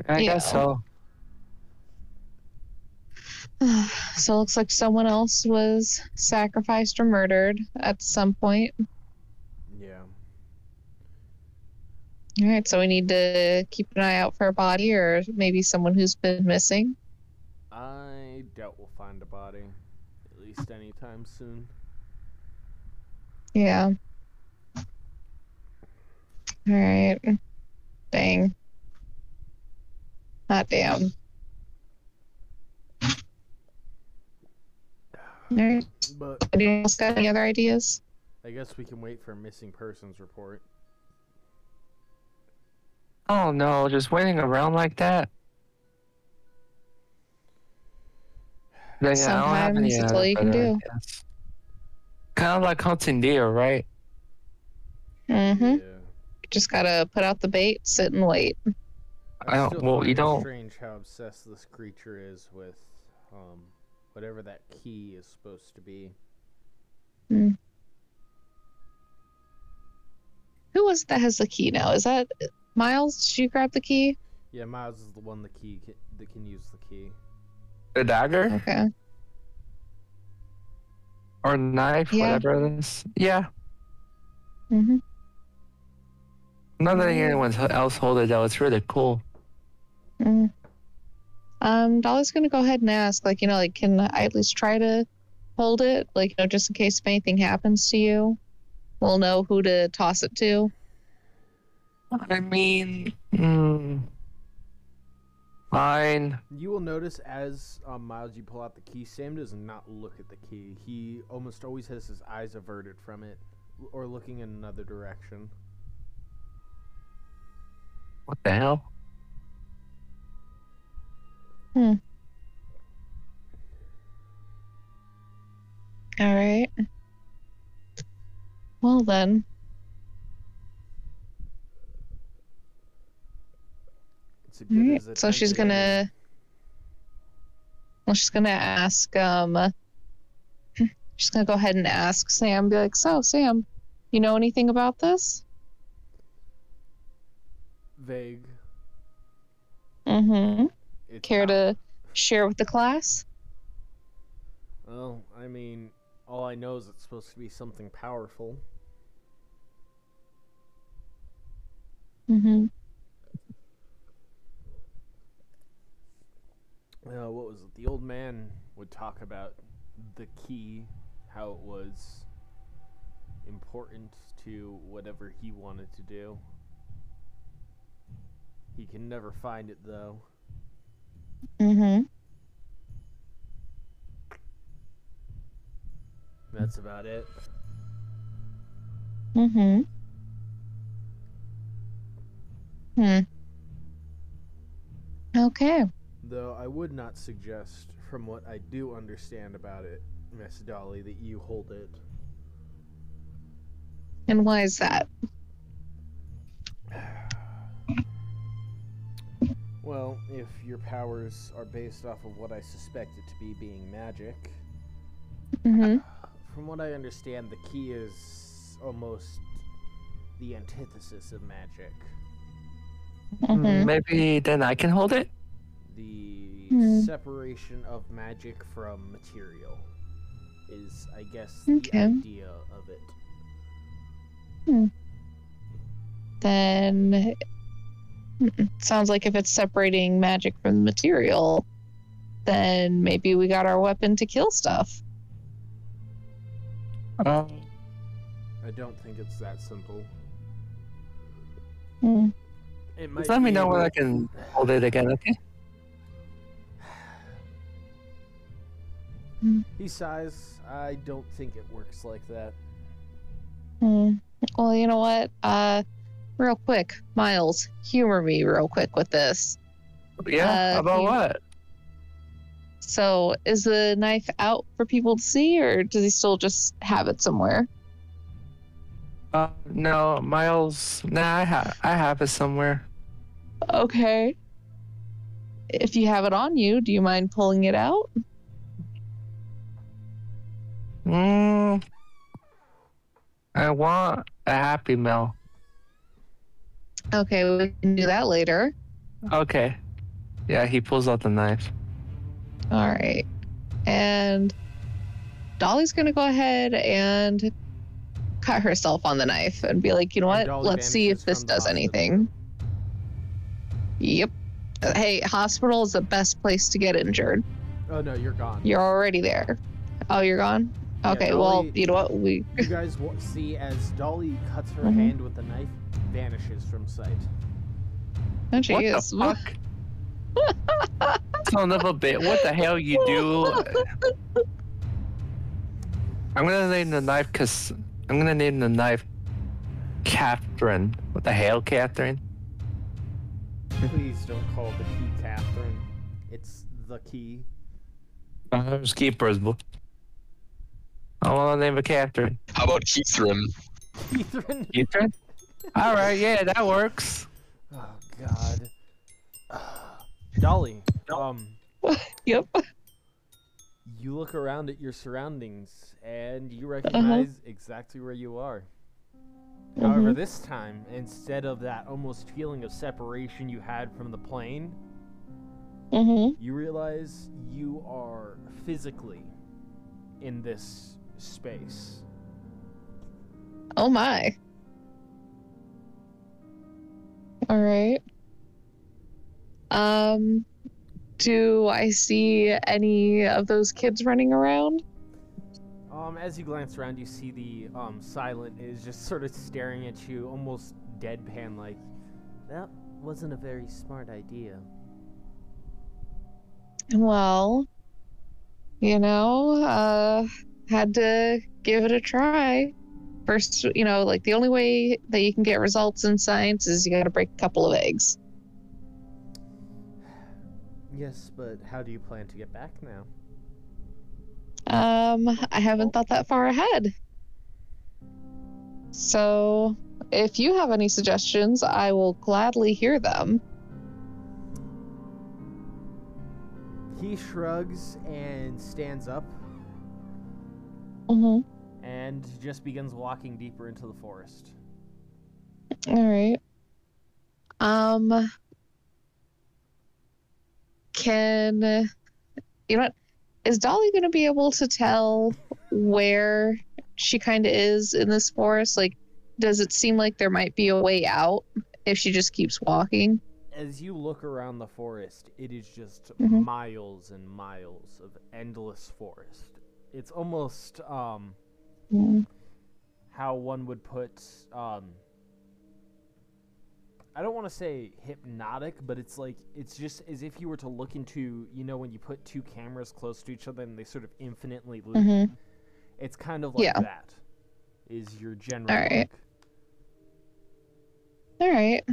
Speaker 2: I
Speaker 4: Yeah.
Speaker 2: guess so. [sighs]
Speaker 4: so it looks like someone else was sacrificed or murdered at some point.
Speaker 1: Yeah.
Speaker 4: All right, so we need to keep an eye out for a body or maybe someone who's been missing.
Speaker 1: I doubt we'll find a body, at least anytime soon.
Speaker 4: Yeah. All right. Dang. Not damn. All right.
Speaker 1: But
Speaker 4: Anyone else got any other ideas?
Speaker 1: I guess we can wait for a missing persons report.
Speaker 2: Oh no, just waiting around like that. Then, yeah, I don't have any
Speaker 4: Sometimes it's
Speaker 2: other
Speaker 4: all you can do.
Speaker 2: Kind of like hunting deer, right?
Speaker 4: Mm-hmm.
Speaker 1: Yeah.
Speaker 4: Just gotta put out the bait, sit and wait.
Speaker 2: I don't- well, you don't-
Speaker 1: Strange how obsessed this creature is with, um, whatever that key is supposed to be.
Speaker 4: Who was it that has the key now? Is that Miles? Did you grab the key?
Speaker 1: Yeah, Miles is the one the key ca- that can use the key.
Speaker 2: The dagger
Speaker 4: Okay.
Speaker 2: or knife,
Speaker 4: Yeah.
Speaker 2: whatever it is. Yeah.
Speaker 4: Mm-hmm.
Speaker 2: I'm not letting anyone else hold it though. It's really cool.
Speaker 4: mm Um, Dolly's gonna go ahead and ask, like, you know, like, can I at least try to hold it, like, you know, just in case if anything happens to you, we'll know who to toss it to.
Speaker 2: I mean, mm, fine.
Speaker 1: You will notice as um, Miles, you pull out the key, Sam does not look at the key. He almost always has his eyes averted from it or looking in another direction.
Speaker 2: What the hell? Hmm.
Speaker 4: All right. Well then,
Speaker 1: It's a
Speaker 4: all
Speaker 1: good
Speaker 4: right. So she's gonna. Well, she's gonna ask. Um, [laughs] she's gonna go ahead and ask Sam. Be like, so Sam, you know anything about this?
Speaker 1: vague.
Speaker 4: Mm-hmm.
Speaker 1: It's
Speaker 4: Care
Speaker 1: out-
Speaker 4: to share with the class?
Speaker 1: Well, I mean, all I know is it's supposed to be something powerful.
Speaker 4: Mm-hmm.
Speaker 1: Uh, what was it? The old man would talk about the key, how it was important to whatever he wanted to do. He can never find it though.
Speaker 4: Mm-hmm.
Speaker 1: That's about it.
Speaker 4: Mm-hmm. Hmm. Okay.
Speaker 1: Though I would not suggest, from what I do understand about it, Miss Dolly, that you hold it.
Speaker 4: And why is that? [sighs]
Speaker 1: Well, if your powers are based off of what I suspect it to be being magic,
Speaker 4: Mm-hmm. [sighs]
Speaker 1: from what I understand, the key is almost the antithesis of magic.
Speaker 4: Mm-hmm.
Speaker 2: Maybe then I can hold it.
Speaker 1: The
Speaker 4: Hmm.
Speaker 1: separation of magic from material is, I guess, the
Speaker 4: Okay.
Speaker 1: idea of it.
Speaker 4: Then Mm-mm. sounds like if it's separating magic from material, then maybe we got our weapon to kill stuff.
Speaker 2: Um,
Speaker 1: I don't think it's that simple.
Speaker 4: Hmm.
Speaker 1: It might
Speaker 2: let me know when I can hold it again, okay?
Speaker 1: He sighs. I don't think it works like that.
Speaker 4: Hmm. Well, you know what? Uh, real quick, Miles, humor me real quick with this.
Speaker 2: Yeah.
Speaker 4: Uh,
Speaker 2: about
Speaker 4: you-
Speaker 2: what?
Speaker 4: So, is the knife out for people to see, or does he still just have it somewhere?
Speaker 2: Uh, no, Miles. Nah, I have I have it somewhere.
Speaker 4: Okay. If you have it on you, do you mind pulling it out?
Speaker 2: Mm, I want a Happy Meal.
Speaker 4: Okay, we can do that later.
Speaker 2: Okay. Yeah, he pulls out the knife.
Speaker 4: All right. And Dolly's going to go ahead and cut herself on the knife and be like, you know what? Let's see if this does anything. Yep. Hey, hospital is the best place to get injured.
Speaker 1: Oh no, you're gone.
Speaker 4: You're already there. Oh, you're gone?
Speaker 1: Yeah,
Speaker 4: Okay, well, you know what? We.
Speaker 1: You guys wa- see as Dolly cuts her
Speaker 4: Mhm.
Speaker 1: hand with the knife, vanishes from sight.
Speaker 4: Oh,
Speaker 2: What
Speaker 4: jeez.
Speaker 2: the [laughs] fuck? Son of a bit. What the hell you do? I'm gonna name the knife because I'm gonna name the knife Catherine. What the hell, Catherine?
Speaker 1: Please don't call the key Catherine. It's the key.
Speaker 2: Uh, just keepers, boy. I want to name it Catherine.
Speaker 5: How about Keithrin?
Speaker 1: Catherine.
Speaker 2: Catherine? All right, yeah, that works.
Speaker 1: Oh God. [sighs] Dolly. Um. [laughs]
Speaker 4: Yep.
Speaker 1: You look around at your surroundings and you
Speaker 4: Uh-huh.
Speaker 1: recognize exactly where you are. However, this time, instead of that almost feeling of separation you had from the plane,
Speaker 4: Mm-hmm.
Speaker 1: you realize you are physically in this space.
Speaker 4: Oh my. All right. Um do I see any of those kids running around?
Speaker 1: Um, as you glance around, you see the um silent is just sort of staring at you, almost deadpan, like that wasn't a very smart idea.
Speaker 4: Well, you know, uh, had to give it a try. First, you know, like the only way that you can get results in science is you got to break a couple of eggs.
Speaker 1: Yes, but how do you plan to get back now?
Speaker 4: Um, I haven't thought that far ahead. So, if you have any suggestions, I will gladly hear them.
Speaker 1: He shrugs and stands up
Speaker 4: Mm-hmm.
Speaker 1: and just begins walking deeper into the forest.
Speaker 4: All right. Um. Can you know what? Is Dolly going to be able to tell where she kind of is in this forest? Like, does it seem like there might be a way out if she just keeps walking?
Speaker 1: As you look around the forest, it is just
Speaker 4: Mhm.
Speaker 1: miles and miles of endless forest. It's almost um
Speaker 4: Mm.
Speaker 1: how one would put um I don't want to say hypnotic, but it's like it's just as if you were to look into, you know, when you put two cameras close to each other and they sort of infinitely loop.
Speaker 4: Mhm.
Speaker 1: It's kind of like
Speaker 4: Yeah.
Speaker 1: that. Is your general
Speaker 4: All right.
Speaker 1: look.
Speaker 4: All right.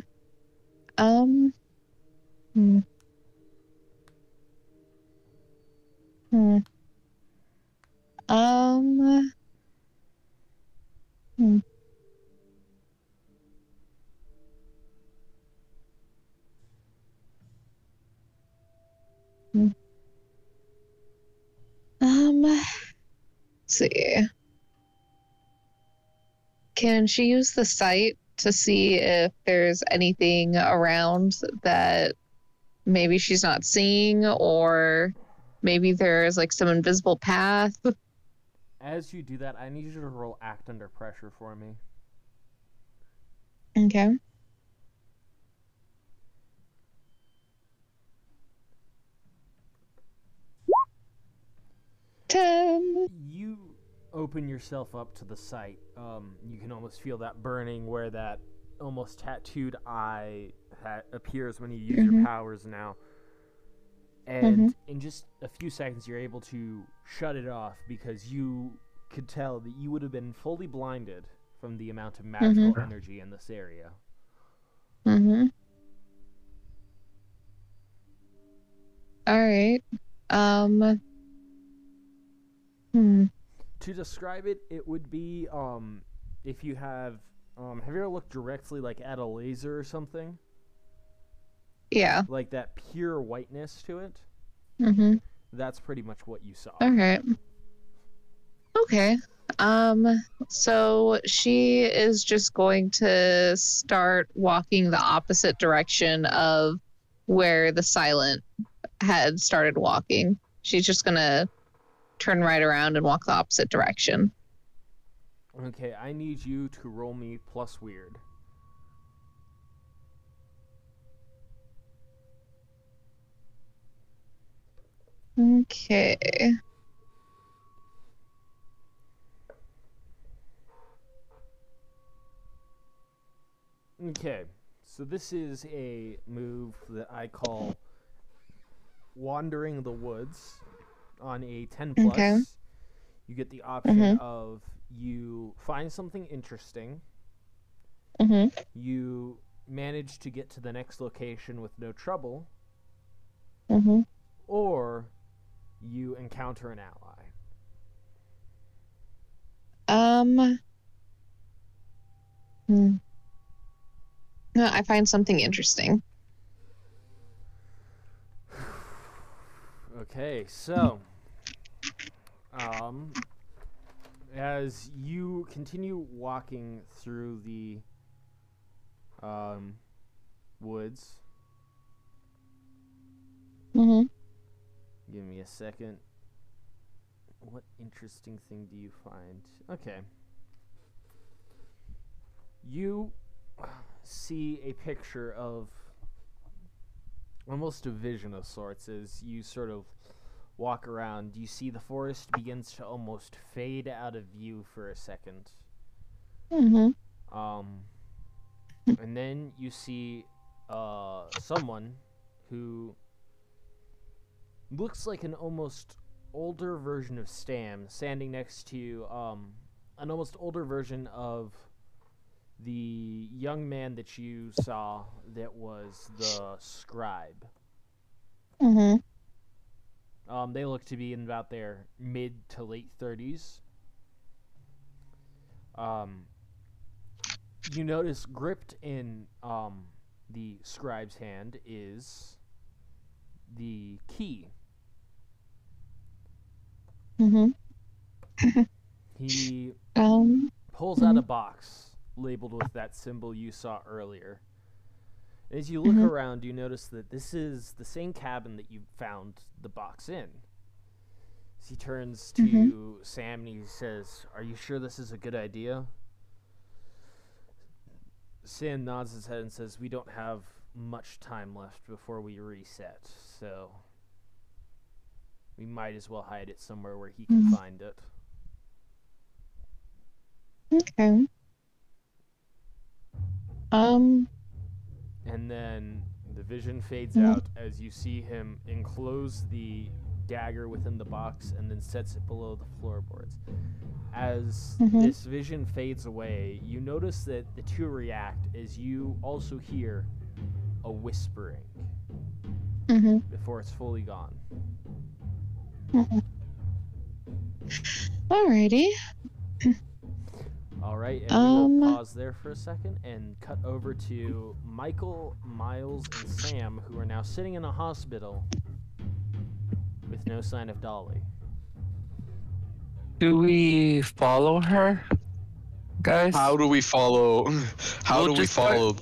Speaker 4: See. Can she use the sight to see if there's anything around that maybe she's not seeing, or maybe there's like some invisible path? [laughs]
Speaker 1: As you do that, I need you to roll act under pressure for me.
Speaker 4: Okay. Ten.
Speaker 1: You open yourself up to the sight. Um, you can almost feel that burning where that almost tattooed eye ha- appears when you use your
Speaker 4: Mhm.
Speaker 1: powers now. And in just a few seconds, you're able to shut it off because you could tell that you would have been fully blinded from the amount of magical energy in this area.
Speaker 4: Mm-hmm. All right. Um. Hmm.
Speaker 1: To describe it, it would be um, if you have um, have you ever looked directly like at a laser or something?
Speaker 4: Yeah.
Speaker 1: like that pure whiteness to it.
Speaker 4: Mm-hmm.
Speaker 1: That's pretty much what you saw.
Speaker 4: All right. Okay. Um. So she is just going to start walking the opposite direction of where the silent had started walking. She's just gonna turn right around and walk the opposite direction.
Speaker 1: Okay, I need you to roll me plus weird.
Speaker 4: Okay.
Speaker 1: Okay, so this is a move that I call wandering the woods on a 10 plus.
Speaker 4: Okay.
Speaker 1: You get the option
Speaker 4: Mhm.
Speaker 1: of you find something interesting,
Speaker 4: Mm-hmm.
Speaker 1: you manage to get to the next location with no trouble,
Speaker 4: Mm-hmm.
Speaker 1: or you encounter an ally.
Speaker 4: Um. Hmm. No, I find something interesting. [sighs]
Speaker 1: Okay, so [laughs] um as you continue walking through the um woods,
Speaker 4: Mm-hmm.
Speaker 1: give me a second. What interesting thing do you find? Okay. You see a picture of almost a vision of sorts as you sort of walk around. You see the forest begins to almost fade out of view for a second.
Speaker 4: Mm-hmm.
Speaker 1: Um, and then you see uh, someone who looks like an almost older version of Sam standing next to um, an almost older version of the young man that you saw that was the scribe.
Speaker 4: Mm-hmm.
Speaker 1: Um, they look to be in about their mid to late 30s. Um, you notice gripped in um, the scribe's hand is the key.
Speaker 4: Mm-hmm. [laughs]
Speaker 1: He
Speaker 4: Um.
Speaker 1: pulls out a box labeled with that symbol you saw earlier. As you look
Speaker 4: Mhm.
Speaker 1: around, you notice that this is the same cabin that you found the box in. As he turns to
Speaker 4: Mhm.
Speaker 1: Sam and he says, Are you sure this is a good idea? Sam nods his head and says, We don't have much time left before we reset, so we might as well hide it somewhere where he can
Speaker 4: Mhm.
Speaker 1: find it.
Speaker 4: Okay. Um.
Speaker 1: And then the vision fades
Speaker 4: Mhm.
Speaker 1: out as you see him enclose the dagger within the box and then sets it below the floorboards. As
Speaker 4: Mhm.
Speaker 1: this vision fades away, you notice that the two react as you also hear a whispering
Speaker 4: Mm-hmm.
Speaker 1: before it's fully gone.
Speaker 4: Alrighty. [clears throat]
Speaker 1: All right, and
Speaker 4: Um,
Speaker 1: we will pause there for a second and cut over to Michael, Miles, and Sam, who are now sitting in a hospital with no sign of Dolly.
Speaker 2: Do we follow her, guys?
Speaker 5: How do we follow? [laughs] How
Speaker 2: We'll
Speaker 5: do we
Speaker 2: just start-
Speaker 5: follow?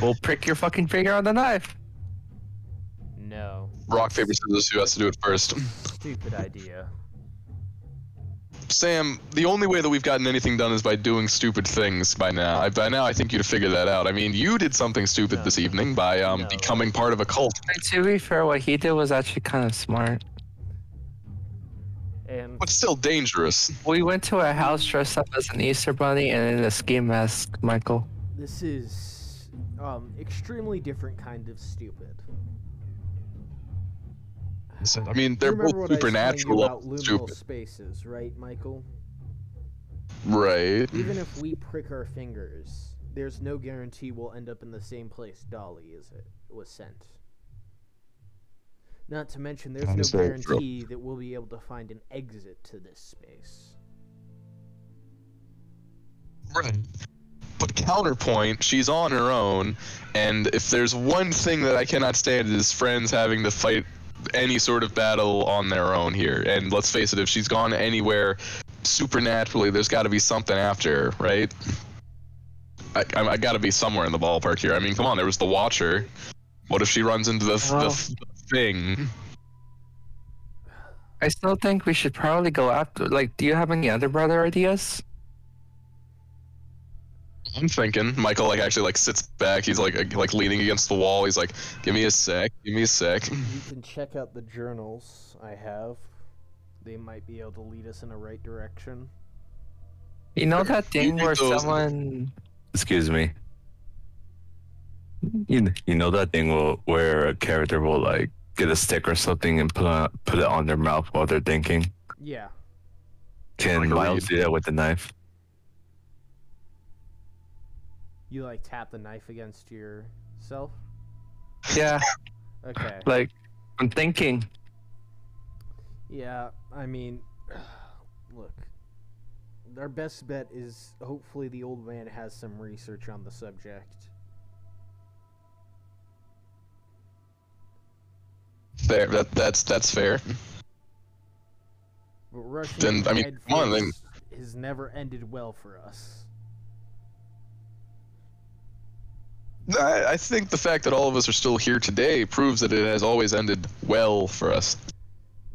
Speaker 2: We'll prick your fucking finger on the knife.
Speaker 1: No.
Speaker 5: Rock paper scissors. Who has to do it first?
Speaker 1: Stupid idea.
Speaker 5: Sam, the only way that we've gotten anything done is by doing stupid things by now. I, by now, I think you'd have figured that out. I mean, you did something stupid
Speaker 1: No,
Speaker 5: this evening by um,
Speaker 1: No.
Speaker 5: becoming part of a cult.
Speaker 2: And to be fair, what he did was actually kind of smart.
Speaker 1: And
Speaker 5: But still dangerous.
Speaker 2: We went to a house dressed up as an Easter bunny and in a ski mask, Michael.
Speaker 1: this is um extremely different kind of stupid.
Speaker 5: I mean, they're
Speaker 1: You
Speaker 5: both
Speaker 1: what I explained to you
Speaker 5: supernatural
Speaker 1: about
Speaker 5: up
Speaker 1: liminal
Speaker 5: stupid.
Speaker 1: spaces, right, Michael?
Speaker 5: Right.
Speaker 1: Even if we prick our fingers, there's no guarantee we'll end up in the same place Dolly is it was sent. Not to mention, there's
Speaker 5: That
Speaker 1: no
Speaker 5: is very true.
Speaker 1: guarantee that we'll be able to find an exit to this space.
Speaker 5: Right. But counterpoint, she's on her own, and if there's one thing that I cannot stand, is friends having to fight any sort of battle on their own here. And let's face it, if she's gone anywhere supernaturally, there's got to be something after her, right? I, I, I got to be somewhere in the ballpark here. I mean, come on, there was the Watcher. What if she runs into the,
Speaker 2: Well-
Speaker 5: the thing?
Speaker 2: I still think we should probably go after. Like, do you have any other brother ideas?
Speaker 5: I'm thinking Michael like actually like sits back. He's like like leaning against the wall. He's like, "Give me a sec. Give me a sec."
Speaker 1: You can check out the journals I have. They might be able to lead us in the right direction.
Speaker 2: You know that thing where someone.
Speaker 3: Excuse me. You, you know that thing will, where a character will like get a stick or something and put on, put it on their mouth while they're thinking.
Speaker 1: Yeah.
Speaker 3: Can
Speaker 5: Like
Speaker 3: Miles do that with the knife?
Speaker 1: You like tap the knife against yourself?
Speaker 2: Yeah,
Speaker 1: Okay.
Speaker 2: like I'm thinking.
Speaker 1: Yeah, I mean, [sighs] look, our best bet is hopefully the old man has some research on the subject.
Speaker 5: Fair. That that's that's fair.
Speaker 1: But rushing
Speaker 5: Then, I mean, come on, then-
Speaker 1: has never ended well for us.
Speaker 5: I, I think the fact that all of us are still here today proves that it has always ended well for us.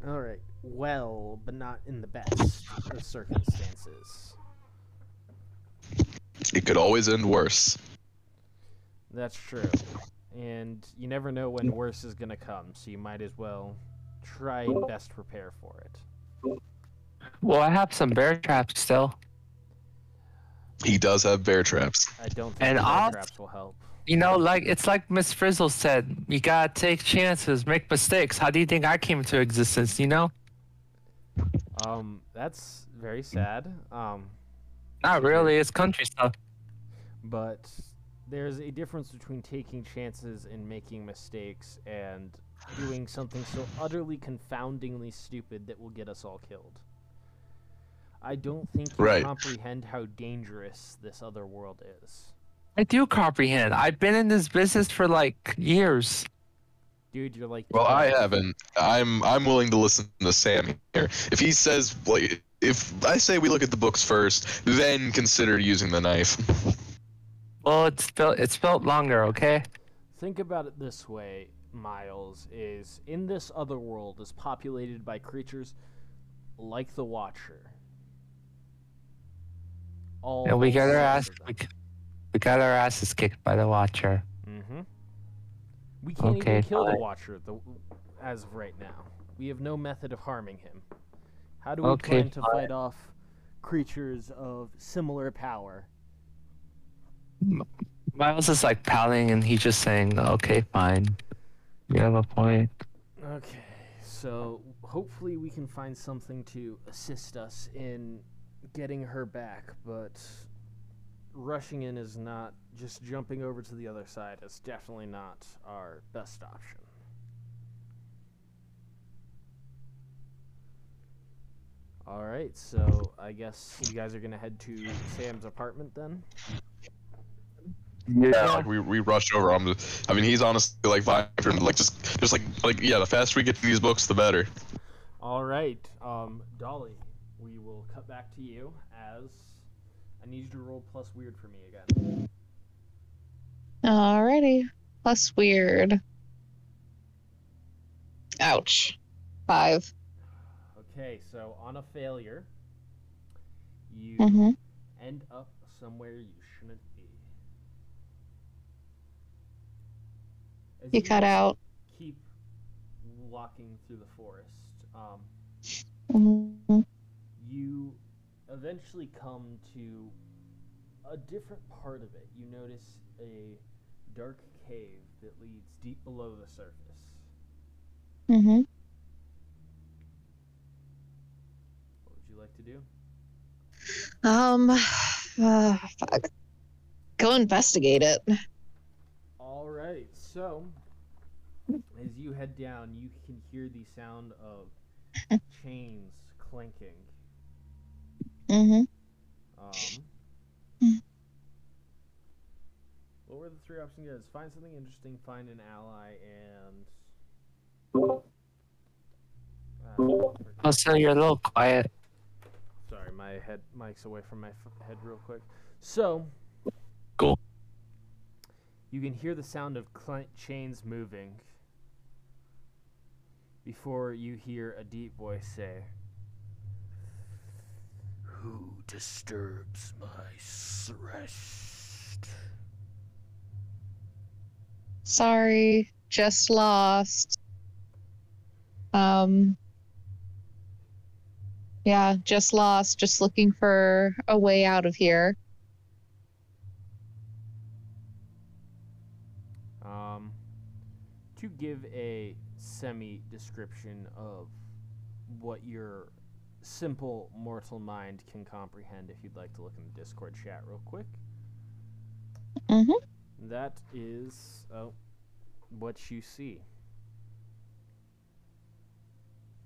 Speaker 1: All right, well, but not in the best of circumstances.
Speaker 5: It could always end worse.
Speaker 1: That's true. and you never know when worse is gonna come, so you might as well try and best prepare for it.
Speaker 2: Well, I have some bear traps still.
Speaker 5: He does have bear traps.
Speaker 1: I don't think
Speaker 2: And
Speaker 1: the bear
Speaker 2: I'll-
Speaker 1: traps will help.
Speaker 2: You know, like it's like Miss Frizzle said, you gotta take chances, make mistakes. How do you think I came into existence? You know,
Speaker 1: Um, that's very sad. Um,
Speaker 2: not really. It's country stuff.
Speaker 1: but there's a difference between taking chances and making mistakes and doing something so utterly confoundingly stupid that will get us all killed. I don't think you
Speaker 5: Right.
Speaker 1: comprehend how dangerous this other world is.
Speaker 2: I do comprehend. I've been in this business for like years.
Speaker 1: Dude, you're like
Speaker 5: Well, I haven't. I'm I'm willing to listen to Sam here. If he says like if I say we look at the books first, then consider using the knife.
Speaker 2: Well, it's spelled it's spelled longer. Okay.
Speaker 1: Think about it this way, Miles, is in this other world is populated by creatures like the Watcher. All
Speaker 2: And we got our ass. We, got our asses kicked by the Watcher.
Speaker 1: Mm-hmm. We can't
Speaker 2: Okay,
Speaker 1: even kill the. Watcher the, as of right now. We have no method of harming him. How do we
Speaker 2: Okay,
Speaker 1: plan to
Speaker 2: fine.
Speaker 1: fight off creatures of similar power?
Speaker 2: Miles is like pouting, and he's just saying, "Okay, fine. You have a point."
Speaker 1: Okay, so hopefully we can find something to assist us in getting her back, but rushing in is not just jumping over to the other side is definitely not our best option. All right, so I guess you guys are gonna head to Sam's apartment then.
Speaker 5: Yeah, like we, we rush over. I'm just, I mean, he's honestly like vibing, like just just like like yeah. The faster we get to these books, the better.
Speaker 1: All right, um, Dolly, we will cut back to you as I need you to roll plus weird for me again.
Speaker 4: Alrighty. Plus weird. Ouch. Five.
Speaker 1: Okay, so on a failure, you
Speaker 4: Mm-hmm.
Speaker 1: end up somewhere you shouldn't be. As
Speaker 4: You cut out.
Speaker 1: Keep walking through the forest. Um,
Speaker 4: Mhm.
Speaker 1: you eventually come to a different part of it. You notice a dark cave that leads deep below the surface.
Speaker 4: Mm-hmm.
Speaker 1: What would you like to do?
Speaker 4: Um. [sighs] Uh, fuck. Go investigate it.
Speaker 1: All right. So, as you head down, you can hear the sound of [laughs] chains clinking.
Speaker 4: Mhm.
Speaker 1: Um,
Speaker 4: Mm.
Speaker 1: what were the three options? Guys, find something interesting, find an ally, and. Forget-
Speaker 2: Oh, so you're a little quiet.
Speaker 1: Sorry, my head mic's away from my f- head real quick. So.
Speaker 2: Cool.
Speaker 1: You can hear the sound of cl- chains moving before you hear a deep voice say, Who disturbs my rest?
Speaker 4: Sorry. Just lost. Um. Yeah, just lost. Just looking for a way out of here.
Speaker 1: Um, to give a semi description of what your simple mortal mind can comprehend, if you'd like to look in the Discord chat real quick.
Speaker 4: Mhm.
Speaker 1: That is oh, what you see.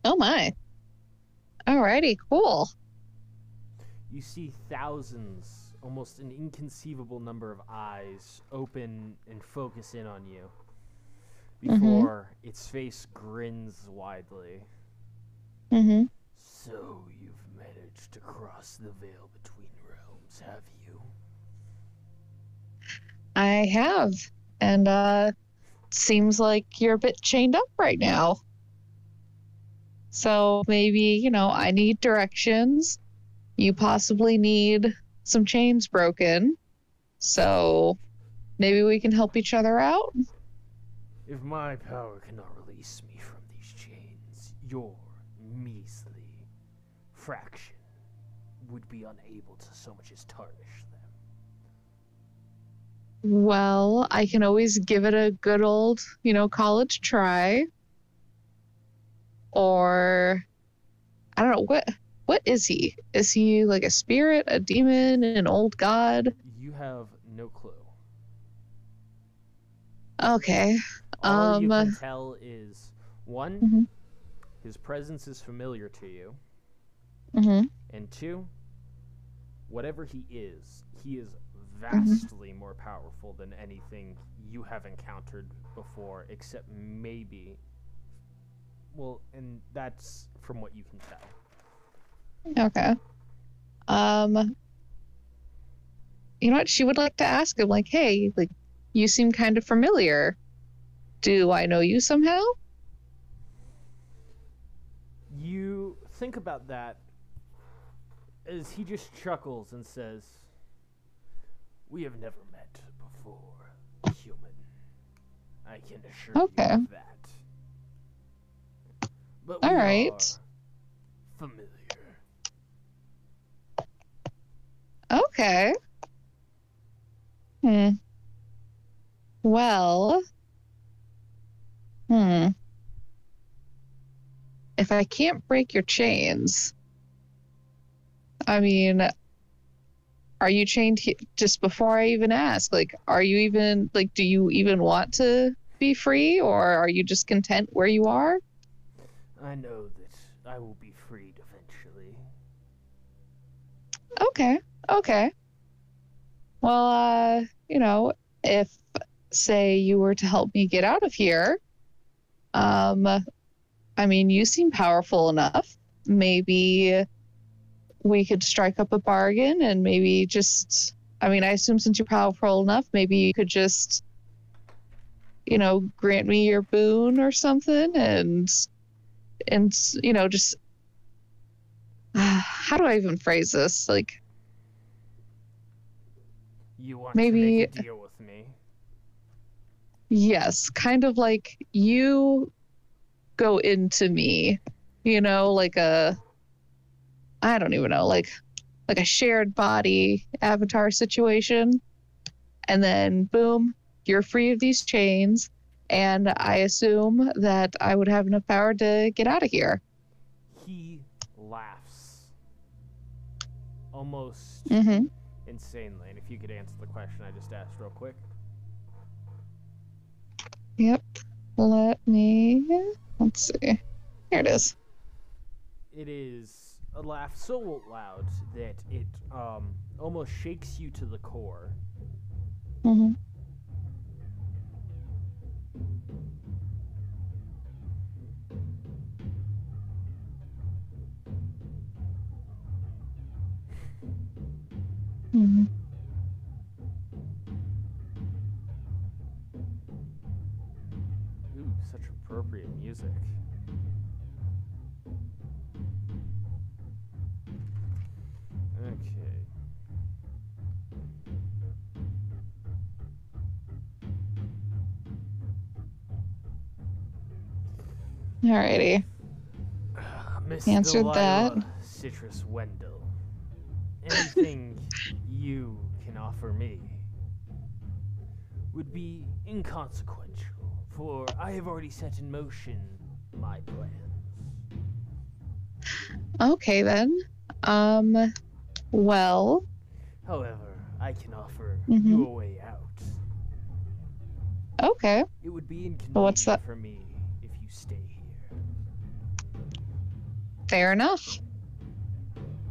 Speaker 4: Oh my. Alrighty, cool.
Speaker 1: You see thousands, almost an inconceivable number of eyes open and focus in on you before its face grins widely.
Speaker 4: Mm Mhm.
Speaker 1: So you've managed to cross the veil between realms, have you?
Speaker 4: I have. And uh seems like you're a bit chained up right now. So maybe, you know, I need directions. You possibly need some chains broken. So maybe we can help each other out.
Speaker 1: If my power cannot release me from these chains, your measly fraction would be unable to so much as tarnish them.
Speaker 4: Well, I can always give it a good old, you know, college try. Or I don't know what what is he? Is he like a spirit, a demon, an old god?
Speaker 1: You have no clue.
Speaker 4: Okay.
Speaker 1: All you
Speaker 4: Um,
Speaker 1: can tell is one,
Speaker 4: Mhm.
Speaker 1: his presence is familiar to you,
Speaker 4: Mhm.
Speaker 1: and two, whatever he is, he is
Speaker 4: Mm-hmm.
Speaker 1: vastly more powerful than anything you have encountered before, except maybe. Well, and that's from what you can tell.
Speaker 4: Okay. Um You know what? She would like to ask him like, "Hey, like you seem kind of familiar. Do I know you somehow?"
Speaker 1: You think about that as he just chuckles and says, We have never met before, human. I can assure
Speaker 4: Okay.
Speaker 1: you of that. But we
Speaker 4: All right.
Speaker 1: are familiar.
Speaker 4: Okay. Hmm. Well. Hmm. If I can't break your chains, I mean, are you chained he- just before I even ask? Like, are you even, like, do you even want to be free or are you just content where you are?
Speaker 1: I know that I will be freed eventually.
Speaker 4: Okay. Okay. Well, uh, you know, if say you were to help me get out of here, um I mean, you seem powerful enough. Maybe we could strike up a bargain and maybe just I mean, I assume since you're powerful enough, maybe you could just you know, grant me your boon or something and and you know, just [sighs] how do I even phrase this? Like
Speaker 1: You want
Speaker 4: Maybe-
Speaker 1: to make a deal with me?
Speaker 4: Yes, kind of like you go into me, you know, like a I don't even know, like like a shared body avatar situation. And then boom, you're free of these chains and I assume that I would have enough power to get out of here.
Speaker 1: He laughs. Almost
Speaker 4: Mhm.
Speaker 1: insanely. And if you could answer the question I just asked real quick.
Speaker 4: Yep. Let me let's see. Here it is.
Speaker 1: It is a laugh so loud that it um almost shakes you to the core.
Speaker 4: hmm hmm
Speaker 1: Ooh, such appropriate music.
Speaker 4: Alrighty.
Speaker 1: Miss
Speaker 4: Answered
Speaker 1: Delilah
Speaker 4: that.
Speaker 1: Citrus Wendell. Anything [laughs] you can offer me would be inconsequential, for I have already set in motion my plans.
Speaker 4: Okay then. Um well,
Speaker 1: However, I can offer
Speaker 4: Mhm.
Speaker 1: you a way out.
Speaker 4: okay.
Speaker 1: It would be inconvenient
Speaker 4: what's that?
Speaker 1: for me if you stay here.
Speaker 4: Fair enough.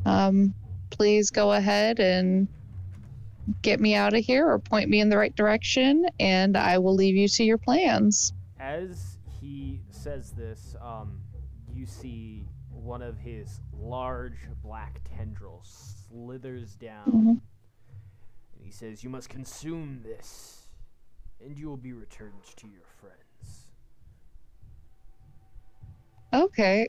Speaker 4: Um, please go ahead and get me out of here or point me in the right direction, and I will leave you to your plans.
Speaker 1: As he says this, um, you see one of his large black tendrils slithers down.
Speaker 4: Mhm.
Speaker 1: And he says, You must consume this, and you will be returned to your friends.
Speaker 4: Okay.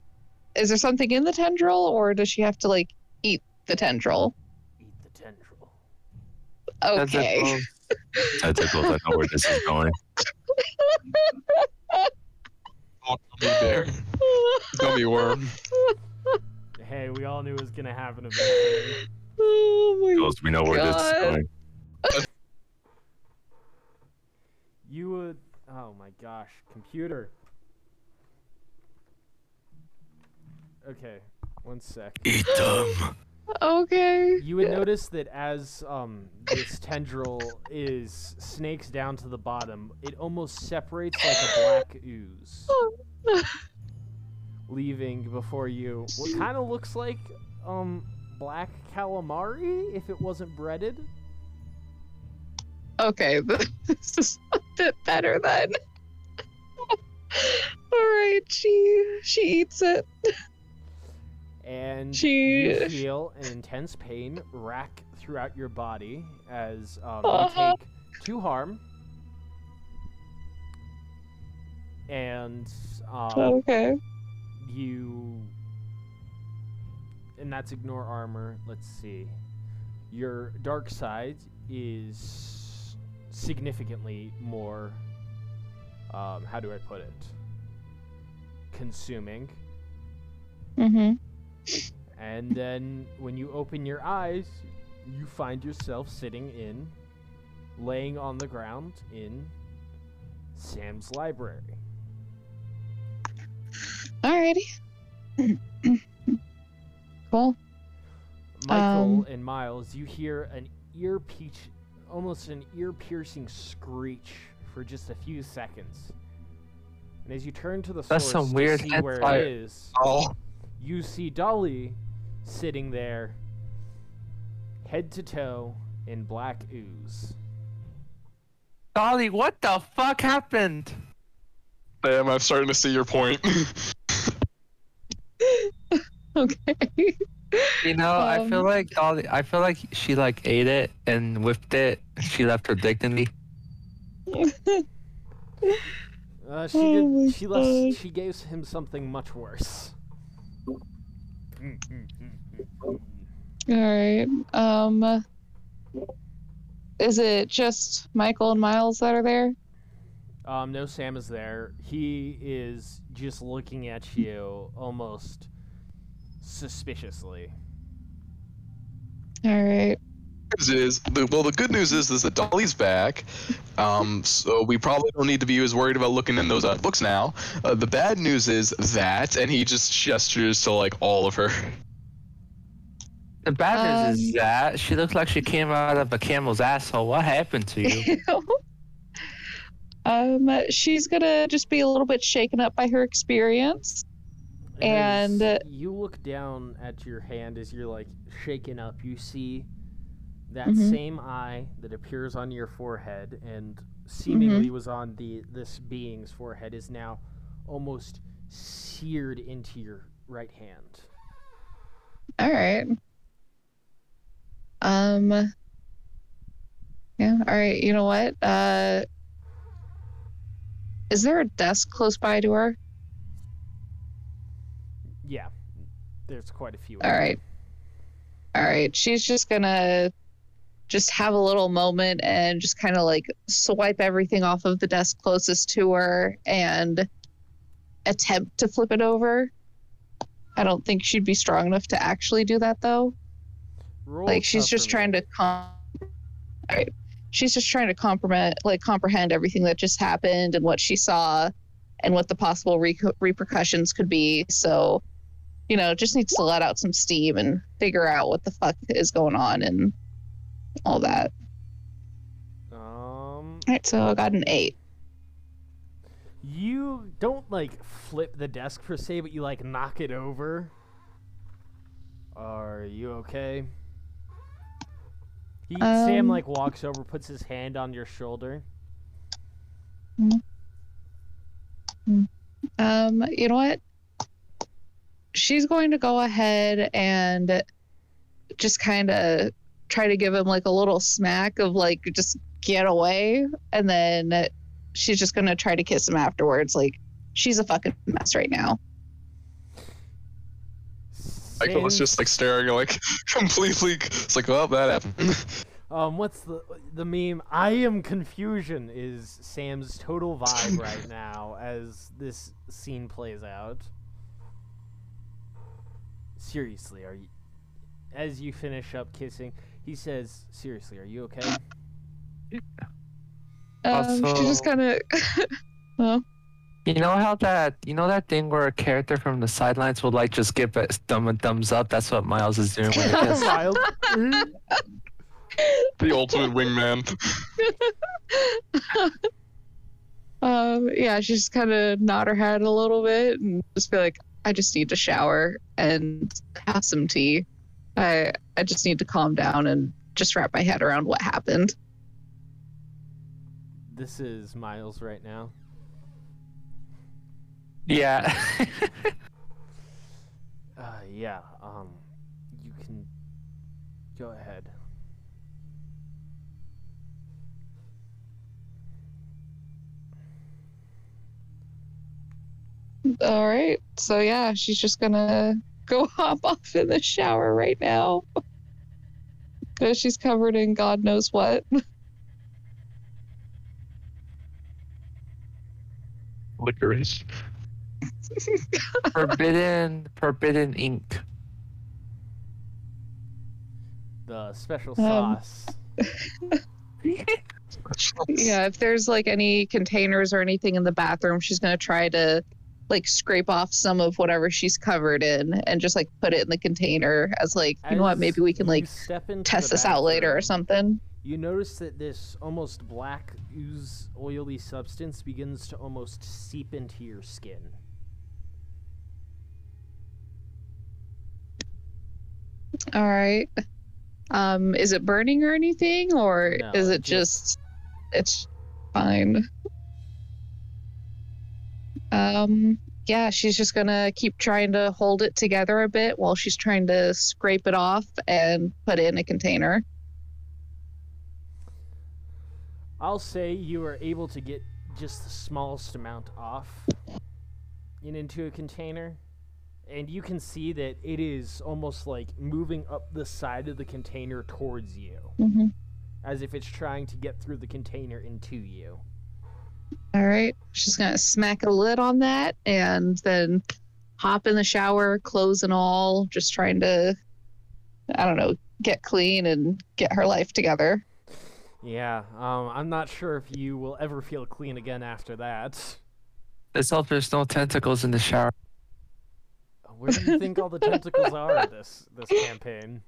Speaker 4: Is there something in the tendril, or does she have to, like, eat the tendril?
Speaker 1: Eat the tendril.
Speaker 4: Okay.
Speaker 3: Tentacles. [laughs] Tentacles. I know where this is going.
Speaker 5: Oh, gummy bear. Gummy worm.
Speaker 1: Hey, we all knew it was gonna happen eventually.
Speaker 4: oh my
Speaker 3: Because we know where this is going.
Speaker 1: You would. Oh my gosh, computer. Okay, one sec.
Speaker 3: Eat them.
Speaker 4: Okay.
Speaker 1: You would notice that as um, this tendril is snakes down to the bottom, it almost separates like a black ooze, [laughs] leaving before you what kind of looks like um black calamari if it wasn't breaded.
Speaker 4: Okay, [laughs] this is a bit better then. [laughs] All right, she she eats it.
Speaker 1: And
Speaker 4: She-
Speaker 1: you feel an intense pain rack throughout your body as um,
Speaker 4: Uh-huh.
Speaker 1: you take two harm, and um,
Speaker 4: Okay.
Speaker 1: you and that's ignore armor. Let's see. Your dark side is significantly more. Um, how do I put it? Consuming.
Speaker 4: Mm-hmm.
Speaker 1: And then when you open your eyes, you find yourself sitting in, laying on the ground in Sam's library.
Speaker 4: Alrighty. [coughs] cool.
Speaker 1: Michael
Speaker 4: Um,
Speaker 1: and Miles, you hear an ear peach, almost an ear piercing screech for just a few seconds. And as you turn to the source,
Speaker 2: That's
Speaker 1: source
Speaker 2: some
Speaker 1: to
Speaker 2: weird
Speaker 1: see where
Speaker 2: fire.
Speaker 1: it is,
Speaker 5: Oh,
Speaker 1: you see Dolly sitting there, head to toe in black ooze.
Speaker 2: Dolly, what the fuck happened?
Speaker 5: damn! I'm starting to see your point. [laughs]
Speaker 4: Okay.
Speaker 2: You know, I feel
Speaker 4: Um,
Speaker 2: like Dolly. I feel like she like ate it and whipped it. She left her dignity. [laughs]
Speaker 1: Uh, she
Speaker 4: Oh
Speaker 1: did. She left. She gave him something much worse.
Speaker 4: All right. Um. Is it just Michael and Miles that are there?
Speaker 1: Um, no, Sam is there. He is just looking at you almost suspiciously.
Speaker 4: All right.
Speaker 5: News is the, well the good news is is that Dolly's back um so we probably don't need to be as worried about looking in those uh, books now uh, the bad news is that and he just gestures to like all of her
Speaker 2: The bad news is
Speaker 4: Um,
Speaker 2: that she looks like she came out of a camel's asshole. What happened to you? [laughs]
Speaker 4: um. She's gonna just be a little bit shaken up by her experience.
Speaker 1: As
Speaker 4: And-
Speaker 1: you look down at your hand as you're like shaken up. You see that
Speaker 4: Mhm.
Speaker 1: same eye that appears on your forehead and
Speaker 4: Mm-hmm.
Speaker 1: seemingly was on the this being's forehead is now almost seared into your right hand.
Speaker 4: All right. Um. Yeah. All right. You know what? Uh. Is there a desk close by to her?
Speaker 1: Yeah, there's quite a few.
Speaker 4: All right. All right. She's just gonna just have a little moment and just kind of like swipe everything off of the desk closest to her and attempt to flip it over. I don't think she'd be strong enough to actually do that though.
Speaker 1: Roll
Speaker 4: like she's just trying to com- all right she's just trying to comprehend like comprehend everything that just happened and what she saw and what the possible re- repercussions could be so you know just needs to let out some steam and figure out what the fuck is going on and all that
Speaker 1: Um,
Speaker 4: all right so i got an eight
Speaker 1: you don't like flip the desk per se, but you like knock it over. Are you okay? He, Sam
Speaker 4: Um,
Speaker 1: like walks over, puts his hand on your shoulder.
Speaker 4: um you know what she's going to go ahead and just kind of try to give him like a little smack of like just get away and then she's just going to try to kiss him afterwards like she's a fucking mess right now
Speaker 5: Michael was just like staring like [laughs] completely it's like well that happened [laughs]
Speaker 1: Um, what's the the meme? I am confusion is Sam's total vibe right [laughs] now as this scene plays out. Seriously, are you? As you finish up kissing, he says, "Seriously, are you okay?"
Speaker 4: Um, she just kind of. well,
Speaker 2: You know how that you know that thing where a character from the sidelines would like just give a thumb a thumbs up. That's what Miles is doing when he kisses. [laughs]
Speaker 1: Miles. [laughs]
Speaker 5: The ultimate wingman. [laughs]
Speaker 4: um, yeah, she just kind of nod her head a little bit and just be like, "I just need to shower and have some tea. I I just need to calm down and just wrap my head around what happened."
Speaker 1: this is Miles right now.
Speaker 2: Yeah. [laughs]
Speaker 1: Uh, yeah. Um, you can go ahead.
Speaker 4: All right, so yeah, she's just gonna go [laughs] hop off in the shower right now [laughs] because she's covered in God knows what.
Speaker 5: Licorice. [laughs]
Speaker 2: forbidden forbidden ink.
Speaker 1: The special
Speaker 4: Um,
Speaker 1: sauce.
Speaker 4: Yeah, if there's like any containers or anything in the bathroom, she's gonna try to like scrape off some of whatever she's covered in and just like put it in the container as like you know what maybe we can like test this out later or something.
Speaker 1: You notice that this almost black ooze oily substance begins to almost seep into your skin.
Speaker 4: All right. Um, is it burning or anything, or
Speaker 1: No,
Speaker 4: is it
Speaker 1: just-
Speaker 4: just it's fine? Um, yeah, she's just gonna keep trying to hold it together a bit while she's trying to scrape it off and put it in a container.
Speaker 1: I'll say you are able to get just the smallest amount off in into a container. And you can see that it is almost like moving up the side of the container towards you,
Speaker 4: Mm-hmm.
Speaker 1: as if it's trying to get through the container into you.
Speaker 4: All right, she's gonna smack a lid on that and then hop in the shower, clothes and all, just trying to, I don't know, get clean and get her life together.
Speaker 1: Yeah, um, I'm not sure if you will ever feel clean again after that.
Speaker 2: Let's hope there's no tentacles in the shower.
Speaker 1: Where do you think all the tentacles are in this this campaign?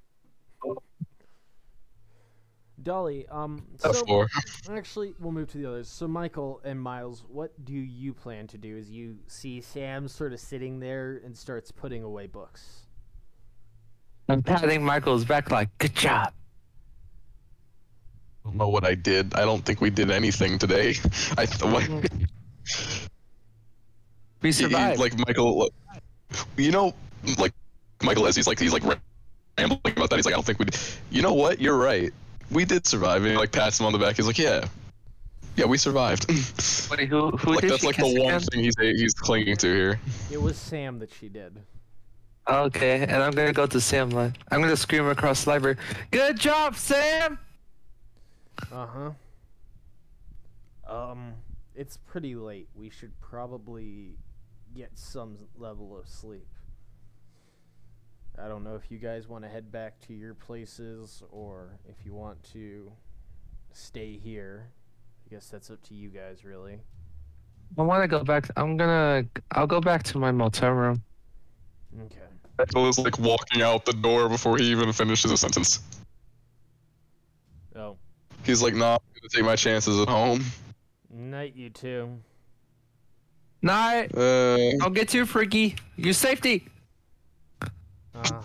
Speaker 1: Dolly, um, so
Speaker 5: floor.
Speaker 1: actually, we'll move to the others. So, Michael and Miles, what do you plan to do as you see Sam sort of sitting there and starts putting away books?
Speaker 2: I'm patting Michael's back like, good job.
Speaker 5: I don't know what I did. I don't think we did anything today. [laughs] I th- what, [laughs]
Speaker 2: We
Speaker 5: he- he-
Speaker 2: survived.
Speaker 5: like Michael, you know, like Michael as he's like he's like rambling about that. He's like, I don't think we. Did. You know what? You're right. We did survive. And he like pats him on the back. He's like, Yeah, yeah, we survived. [laughs]
Speaker 2: Wait, who who
Speaker 5: like
Speaker 2: did
Speaker 5: that's
Speaker 2: she
Speaker 5: like
Speaker 2: kiss
Speaker 5: the one
Speaker 2: again?
Speaker 5: thing he's he's clinging to here.
Speaker 1: It was Sam that she did.
Speaker 2: Okay, and I'm gonna go to Sam line. I'm gonna scream across the library. Good job, Sam!
Speaker 1: Uh huh. Um, it's pretty late. We should probably get some level of sleep. I don't know if you guys want to head back to your places or if you want to stay here. I guess that's up to you guys, really.
Speaker 2: I want to go back. I'm gonna. I'll go back to my motel room.
Speaker 1: Okay.
Speaker 5: Michael is like walking out the door before he even finishes a sentence.
Speaker 1: Oh,
Speaker 5: He's like, Nah, I'm gonna take my chances at home.
Speaker 1: night, you two.
Speaker 2: Night.
Speaker 5: Uh,
Speaker 2: I'll get you, freaky. You safety.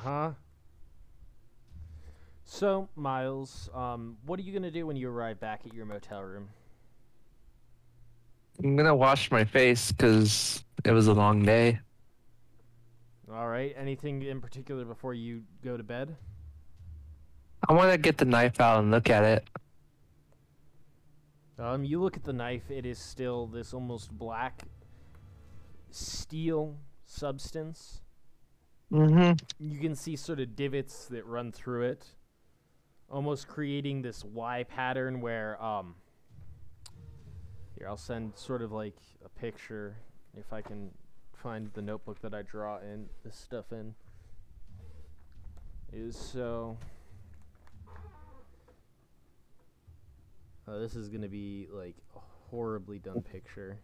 Speaker 1: Uh huh. So, Miles, um, what are you gonna do when you arrive back at your motel room?
Speaker 2: I'm gonna wash my face because it was a long day.
Speaker 1: All right. Anything in particular before you go to bed?
Speaker 2: I want to get the knife out and look at it.
Speaker 1: Um, you look at the knife. It is still this almost black steel substance.
Speaker 2: Mm-hmm.
Speaker 1: You can see sort of divots that run through it. almost creating this Y pattern where um here I'll send sort of like a picture if I can find the notebook that I draw in this stuff in is so Oh, this is gonna be like a horribly done picture.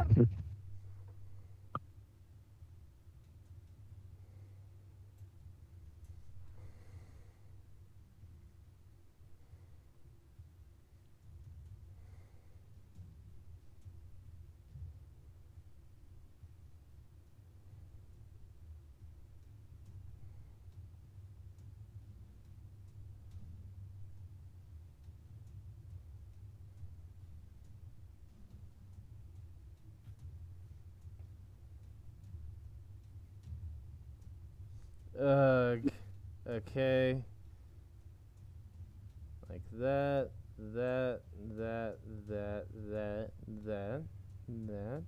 Speaker 1: [laughs] Okay. Like that, that, that, that, that, that, that.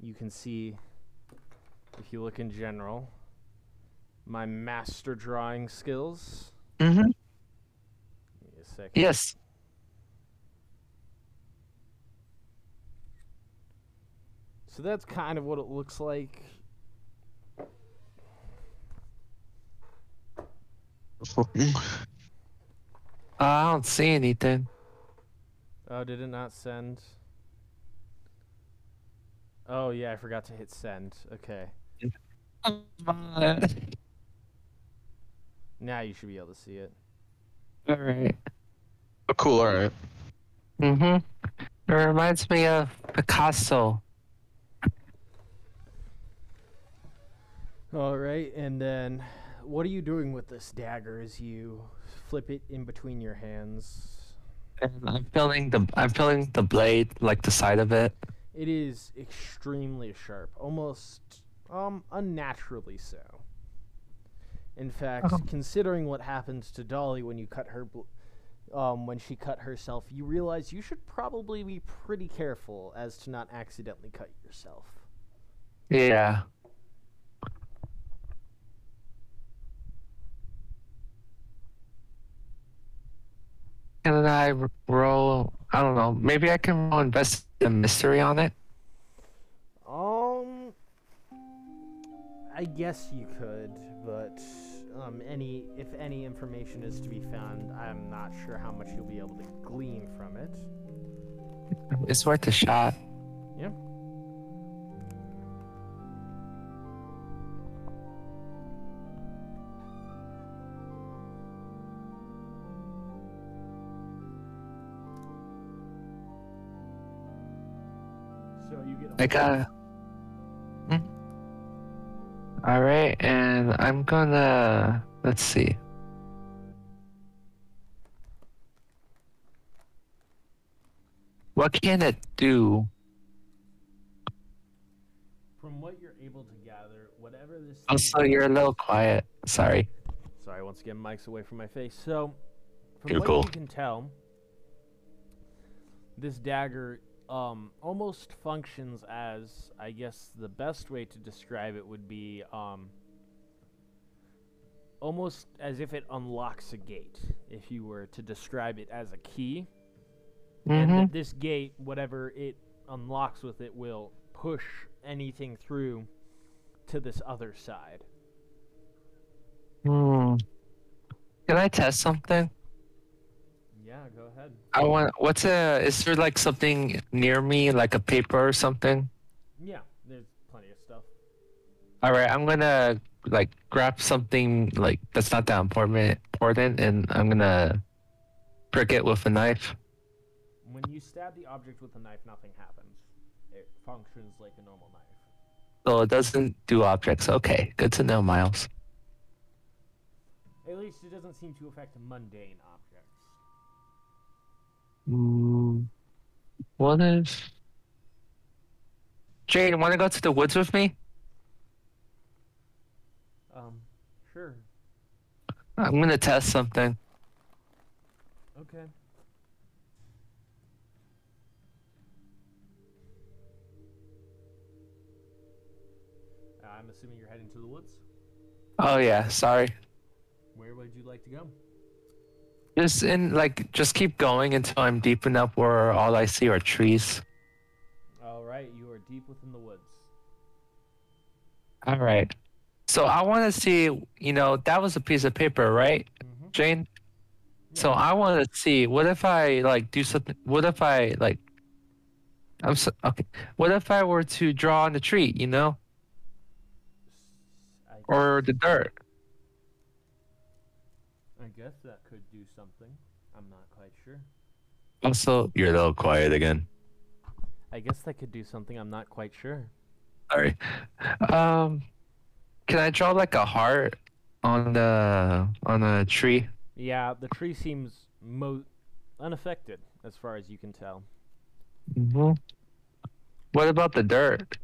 Speaker 1: You can see, if you look in general, my master drawing skills.
Speaker 2: Mm-hmm.
Speaker 1: Give me a second.
Speaker 2: Yes.
Speaker 1: So that's kind of what it looks like.
Speaker 2: Uh, [laughs] I don't see anything.
Speaker 1: Oh, did it not send? Oh yeah, I forgot to hit send. Okay.
Speaker 2: All
Speaker 1: Now you should be able to see it.
Speaker 2: All right.
Speaker 5: Oh, cool. All right.
Speaker 2: Mm-hmm. It reminds me of Picasso.
Speaker 1: All right, and then what are you doing with this dagger as you flip it in between your hands?
Speaker 2: And I'm feeling the I'm feeling the blade, like the side of it.
Speaker 1: It is extremely sharp, almost um unnaturally so. In fact,
Speaker 2: Oh.
Speaker 1: considering what happens to Dolly when you cut her bl- um when she cut herself, you realize you should probably be pretty careful as to not accidentally cut yourself.
Speaker 2: Yeah. Can I roll? I don't know. Maybe I can roll invest the mystery on it.
Speaker 1: Um, I guess you could, but um, any if any information is to be found, I'm not sure how much you'll be able to glean from it.
Speaker 2: It's worth a shot.
Speaker 1: Yeah.
Speaker 2: I got. Uh, hmm? All right, and I'm gonna. Let's see. What can it do?
Speaker 1: From what you're able to gather, whatever this. thing
Speaker 2: Also, you're a little quiet. Sorry.
Speaker 1: Sorry, once again, mic's away from my face. So, from
Speaker 3: You're
Speaker 1: what
Speaker 3: cool.
Speaker 1: you can tell, this dagger um, almost functions as, I guess, the best way to describe it would be um, almost as if it unlocks a gate. If you were to describe it as a key, and
Speaker 2: Mm-hmm.
Speaker 1: that this gate, whatever it unlocks with it, will push anything through to this other side.
Speaker 2: Hmm. Can I test something?
Speaker 1: Yeah, go ahead.
Speaker 2: I want. What's a? Is there like something near me, like a paper or something?
Speaker 1: Yeah, there's plenty of stuff.
Speaker 2: All right, I'm gonna like grab something like that's not that important, important, and I'm gonna prick it with a knife.
Speaker 1: When you stab the object with a knife, nothing happens. It functions like a normal knife.
Speaker 2: So it doesn't do objects. Okay, good to know, Miles.
Speaker 1: At least it doesn't seem to affect mundane objects.
Speaker 2: Mm, what if? Jane? want to go to the woods with me?
Speaker 1: Um, sure.
Speaker 2: I'm gonna test something.
Speaker 1: Okay. I'm assuming you're heading to the woods.
Speaker 2: Oh yeah, sorry. Just in like just keep going until I'm deep enough where all I see are trees.
Speaker 1: All right, you are deep within the woods.
Speaker 2: All right. So I want to see, you know, that was a piece of paper, right,
Speaker 1: Mm-hmm.
Speaker 2: Jane? So I want to see what if I like do something. What if I like? I'm so, okay. What if I were to draw on the tree, you know, or the dirt?
Speaker 1: I guess that could do something. I'm not quite sure.
Speaker 2: Also,
Speaker 3: You're a little quiet again.
Speaker 1: I guess that could do something. I'm not quite sure.
Speaker 2: sorry. Um, can I draw like a heart on the on a tree?
Speaker 1: Yeah, the tree seems mo- unaffected as far as you can tell.
Speaker 2: hmm What about the dirt?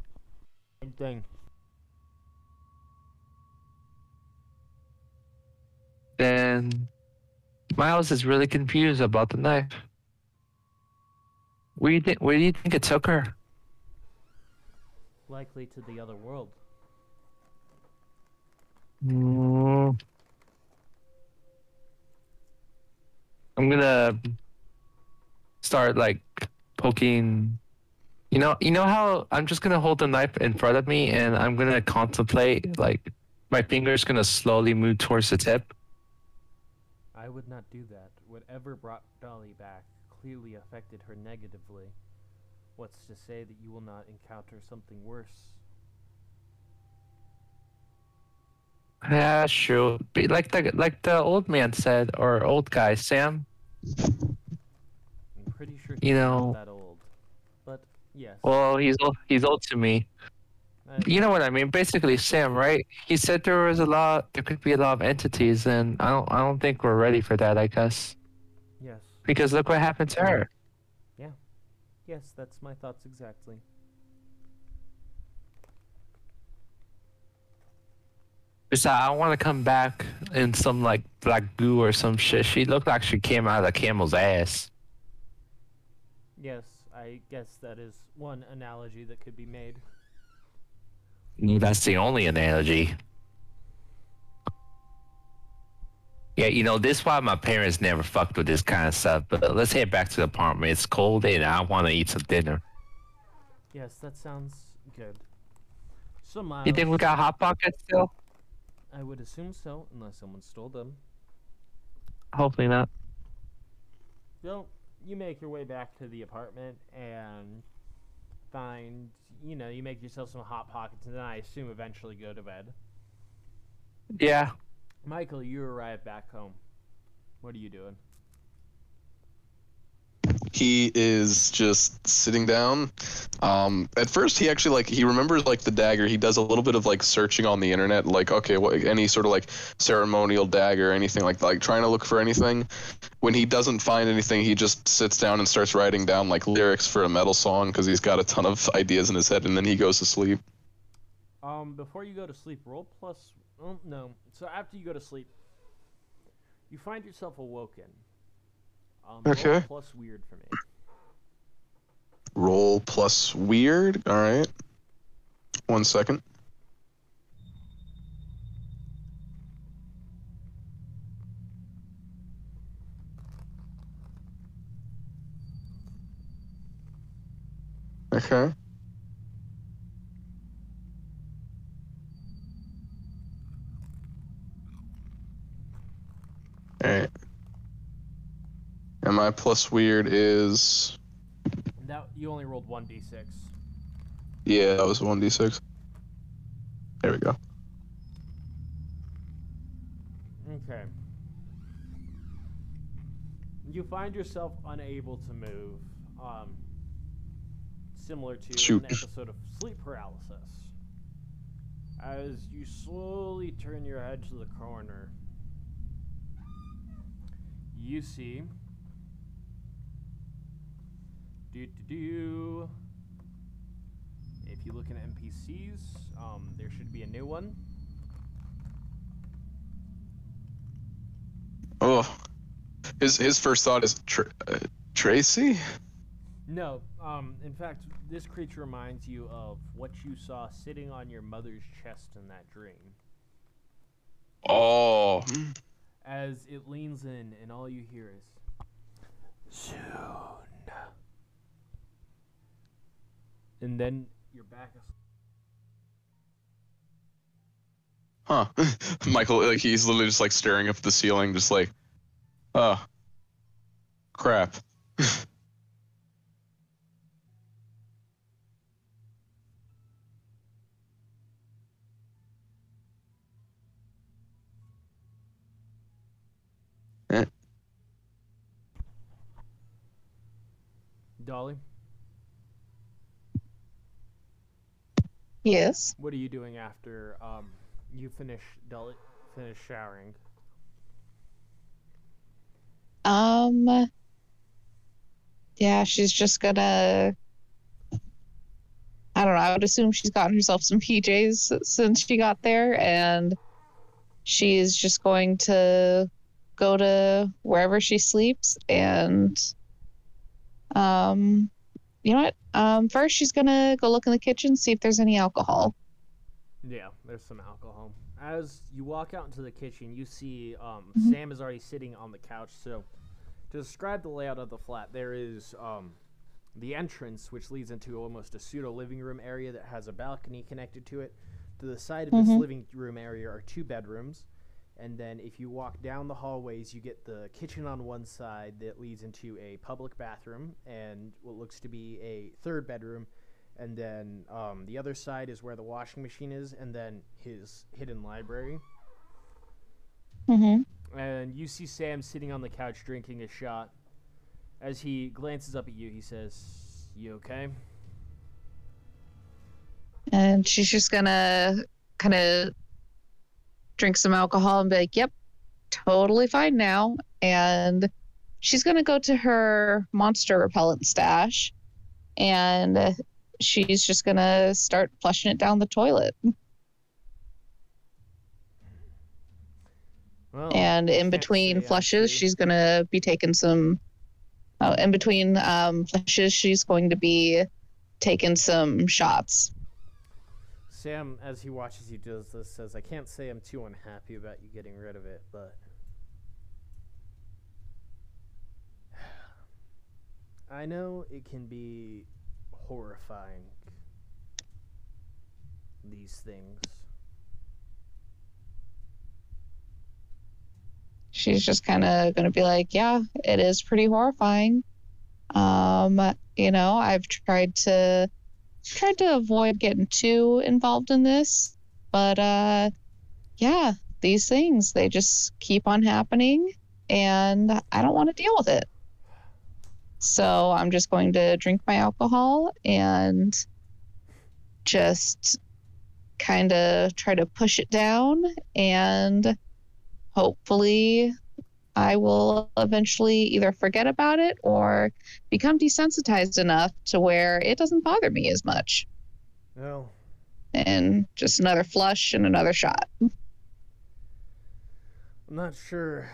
Speaker 1: Same thing.
Speaker 2: Then Miles is really confused about the knife. Where do you think? Where do you think it took her?
Speaker 1: Likely to the other world.
Speaker 2: Mm. I'm gonna start like poking. You know, you know how I'm just gonna hold the knife in front of me and I'm gonna contemplate like my finger's gonna slowly move towards the tip.
Speaker 1: I would not do that. Whatever brought Dolly back clearly affected her negatively. What's to say that you will not encounter something worse?
Speaker 2: Yeah, sure. Be like the like the old man said, or old guy Sam.
Speaker 1: I'm pretty sure
Speaker 2: You know-
Speaker 1: not that old. But yes.
Speaker 2: Well, he's old. He's old to me. You know what I mean? Basically, Sam, right? He said there was a lot. There could be a lot of entities, and I don't. I don't think we're ready for that. I guess
Speaker 1: yes.
Speaker 2: because look what happened to her. Yeah.
Speaker 1: Yes, that's my thoughts exactly.
Speaker 2: Just I want to come back in some like black goo or some shit. She looked like she came out of a camel's ass.
Speaker 1: Yes, I guess that is one analogy that could be made.
Speaker 2: That's the only analogy. Yeah, you know, this is why my parents never fucked with this kind of stuff. But let's head back to the apartment. It's cold and I want to eat some dinner.
Speaker 1: Yes, that sounds good. So Miles,
Speaker 2: You think we got hot pockets still?
Speaker 1: I would assume so, unless someone stole them.
Speaker 2: Hopefully not.
Speaker 1: So you make your way back to the apartment and find, you know, you make yourself some hot pockets, and then I assume eventually go to bed.
Speaker 2: Yeah.
Speaker 1: Michael, you arrive back home. What are you doing?
Speaker 5: He is just sitting down. Um, at first, he actually like he remembers like the dagger. He does a little bit of like searching on the internet, like okay, what any sort of like ceremonial dagger, anything like like trying to look for anything. When he doesn't find anything, he just sits down and starts writing down like lyrics for a metal song because he's got a ton of ideas in his head, and then he goes to sleep.
Speaker 1: Um, before you go to sleep, roll plus. Oh, no. So after you go to sleep, you find yourself awoken. Um, roll
Speaker 5: Okay.
Speaker 1: plus weird for me.
Speaker 5: Roll plus weird. All right. One second. Okay. All right. And my plus weird is
Speaker 1: That you only rolled one d6.
Speaker 5: yeah, that was one d six. There we go.
Speaker 1: Okay. You find yourself unable to move, um, similar to
Speaker 5: Shoot.
Speaker 1: an episode of sleep paralysis. As you slowly turn your head to the corner, you see. Do do do. If you look at NPCs, um, there should be a new one.
Speaker 5: Oh, his his first thought is Tr- uh, Tracy.
Speaker 1: No, um, in fact, this creature reminds you of what you saw sitting on your mother's chest in that dream.
Speaker 5: Oh,
Speaker 1: As it leans in, and all you hear is soon. And then you're back.
Speaker 5: huh? [laughs] Michael, like he's literally just like staring up at the ceiling, just like, oh, crap. [laughs]
Speaker 1: Dolly,
Speaker 4: Yes.
Speaker 1: what are you doing after um, you finish Dolly finish showering?
Speaker 4: Um. Yeah, she's just gonna. I don't know. I would assume she's gotten herself some PJs since she got there, and she's just going to go to wherever she sleeps. And, um, you know what? Um, first she's gonna go look in the kitchen, see if there's any alcohol.
Speaker 1: Yeah, there's some alcohol. As you walk out into the kitchen, you see um,
Speaker 4: Mhm.
Speaker 1: Sam is already sitting on the couch. So, to describe the layout of the flat, there is um, the entrance, which leads into almost a pseudo living room area that has a balcony connected to it. To the side of this
Speaker 4: Mhm.
Speaker 1: living room area are two bedrooms. And then, if you walk down the hallways, you get the kitchen on one side that leads into a public bathroom and what looks to be a third bedroom and then um, the other side is where the washing machine is, and then his hidden library.
Speaker 4: Mm-hmm.
Speaker 1: And you see Sam sitting on the couch drinking a shot. As he glances up at you, he says, "You okay?"
Speaker 4: And she's just gonna kind of drink some alcohol and be like, yep, totally fine now. And she's gonna go to her monster repellent stash and she's just gonna start flushing it down the toilet.
Speaker 1: Well,
Speaker 4: and in between flushes,
Speaker 1: actually.
Speaker 4: she's gonna be taking some. Oh, in between um, flushes, she's going to be taking some shots.
Speaker 1: Sam, as he watches you does this, says, "I can't say I'm too unhappy about you getting rid of it, but [sighs] I know it can be horrifying. These things."
Speaker 4: she's just kind of going to be like, yeah, it is pretty horrifying. Um, you know, I've tried to tried to avoid getting too involved in this, but uh yeah, these things they just keep on happening and I don't want to deal with it. So, I'm just going to drink my alcohol and just kind of try to push it down and hopefully I will eventually either forget about it or become desensitized enough to where it doesn't bother me as much.
Speaker 1: Well,
Speaker 4: And just another flush and another shot.
Speaker 1: I'm not sure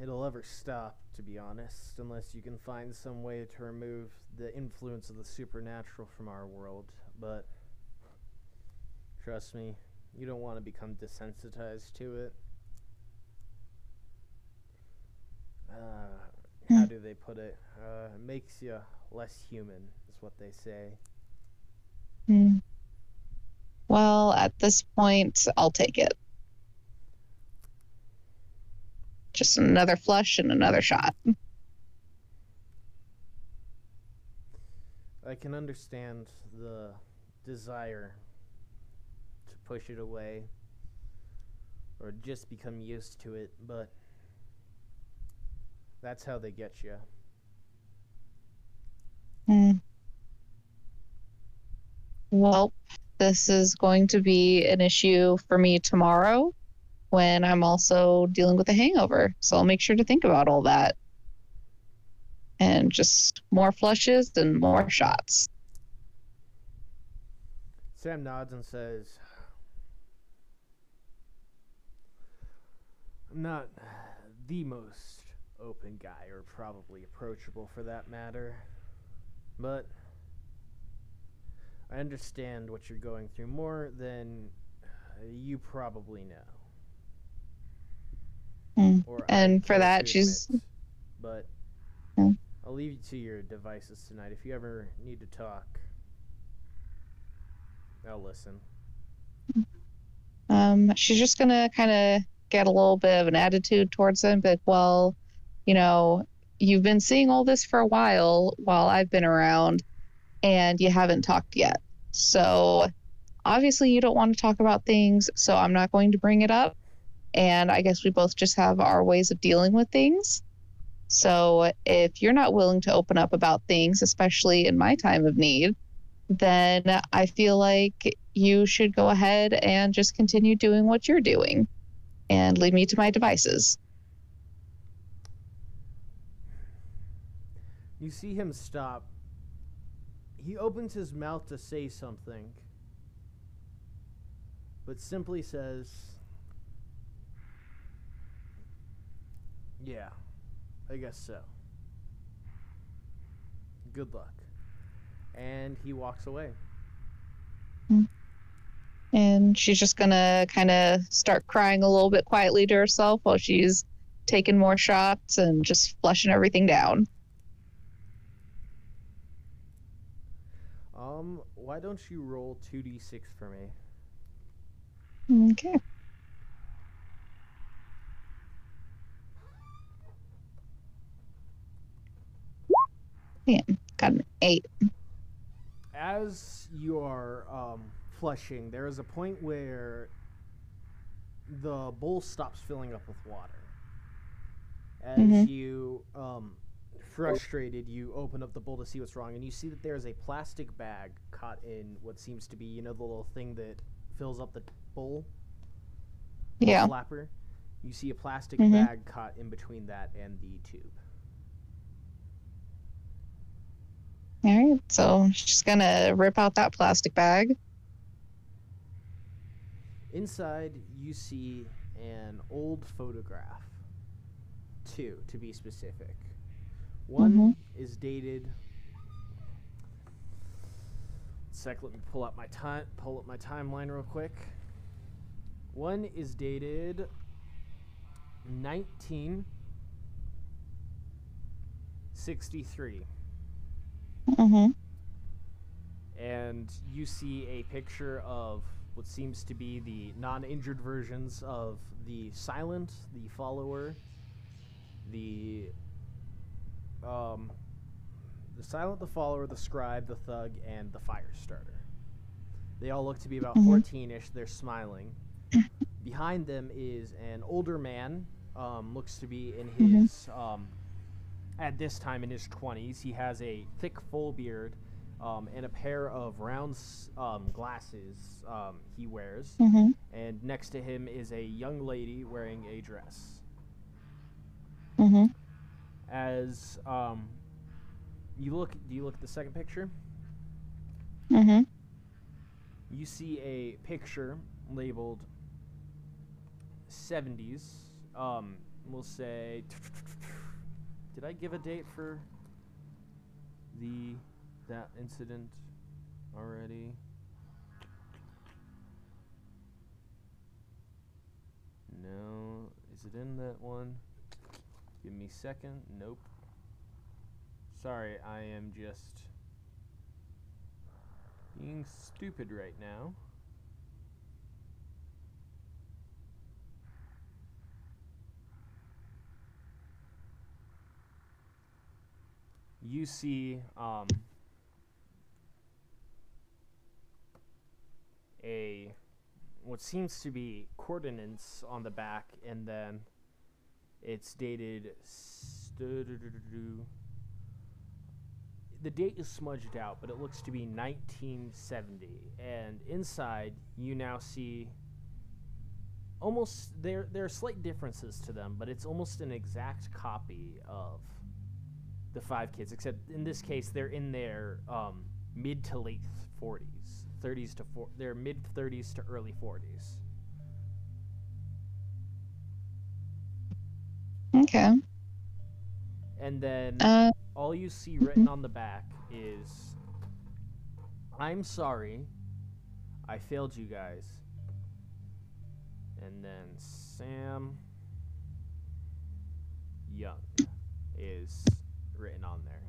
Speaker 1: it'll ever stop, to be honest, unless you can find some way to remove the influence of the supernatural from our world. But trust me, you don't want to become desensitized to it. Uh, how do they put it? Uh, it makes you less human, is what they say.
Speaker 4: Hmm. Well, at this point, I'll take it. Just another flush and another shot.
Speaker 1: I can understand the desire to push it away or just become used to it, but that's how they get you.
Speaker 4: Hmm. Well, this is going to be an issue for me tomorrow when I'm also dealing with a hangover. So I'll make sure to think about all that. And just more flushes and more shots.
Speaker 1: Sam nods and says, I'm not the most open guy, or probably approachable for that matter. But I understand what you're going through more than uh, you probably know. Or
Speaker 4: And for that, she's-
Speaker 1: admit. But. I'll leave you to your devices tonight. If you ever need to talk, I'll listen.
Speaker 4: Um, she's just gonna kind of get a little bit of an attitude towards him, but well, you know, you've been seeing all this for a while while I've been around, and you haven't talked yet. So obviously, you don't want to talk about things, so I'm not going to bring it up. And I guess we both just have our ways of dealing with things. So if you're not willing to open up about things, especially in my time of need, then I feel like you should go ahead and just continue doing what you're doing and leave me to my devices.
Speaker 1: You see him stop. He opens his mouth to say something, but simply says, Yeah, I guess so. Good luck. And he walks away.
Speaker 4: And she's just gonna kind of start crying a little bit quietly to herself while she's taking more shots and just flushing everything down.
Speaker 1: Um, why don't you roll 2d6 for me?
Speaker 4: Okay. Yeah, got an eight.
Speaker 1: as you are um, flushing, there is a point where the bowl stops filling up with water. As
Speaker 4: Mhm.
Speaker 1: you, um, frustrated, you open up the bowl to see what's wrong, and you see that there is a plastic bag caught in what seems to be, you know, the little thing that fills up the bowl, the
Speaker 4: Yeah.
Speaker 1: flapper. You see a plastic
Speaker 4: Mhm.
Speaker 1: bag caught in between that and the tube.
Speaker 4: All right. So she's gonna rip out that plastic bag.
Speaker 1: Inside, you see an old photograph. Two, to be specific. One
Speaker 4: Mhm.
Speaker 1: is dated. Sec, let me pull up my time. Pull up my timeline real quick. One is dated 1963.
Speaker 4: Mm-hmm.
Speaker 1: and you see a picture of what seems to be the non-injured versions of the silent, the follower, the um, the silent, the follower, the scribe, the thug, and the fire starter. They all look to be about
Speaker 4: Mhm.
Speaker 1: 14ish. They're smiling. [laughs] Behind them is an older man. Um, looks to be in
Speaker 4: Mhm.
Speaker 1: his um, at this time in his 20s. He has a thick full beard um, and a pair of round um, glasses um, he wears.
Speaker 4: Mm-hmm.
Speaker 1: And next to him is a young lady wearing a dress.
Speaker 4: Mm-hmm.
Speaker 1: As um, you look, do you look at the second picture?
Speaker 4: Mm-hmm.
Speaker 1: You see a picture labeled 70s. Um, we'll say. [tsk] Did I give a date for the that incident already? No. Is it in that one? Give me second. Nope. Sorry, I am just being stupid right now. You see um, a what seems to be coordinates on the back, and then it's dated. The date is smudged out, but it looks to be 1970. And inside, you now see almost there. There are slight differences to them, but it's almost an exact copy of the five kids. Except in this case, they're in their um, mid to late 40s, 30s to four. They're mid 30s to early 40s.
Speaker 4: Okay.
Speaker 1: And then
Speaker 4: Uh,
Speaker 1: all you see written on the back is I'm sorry. I failed you guys. And then Sam Young is written on there.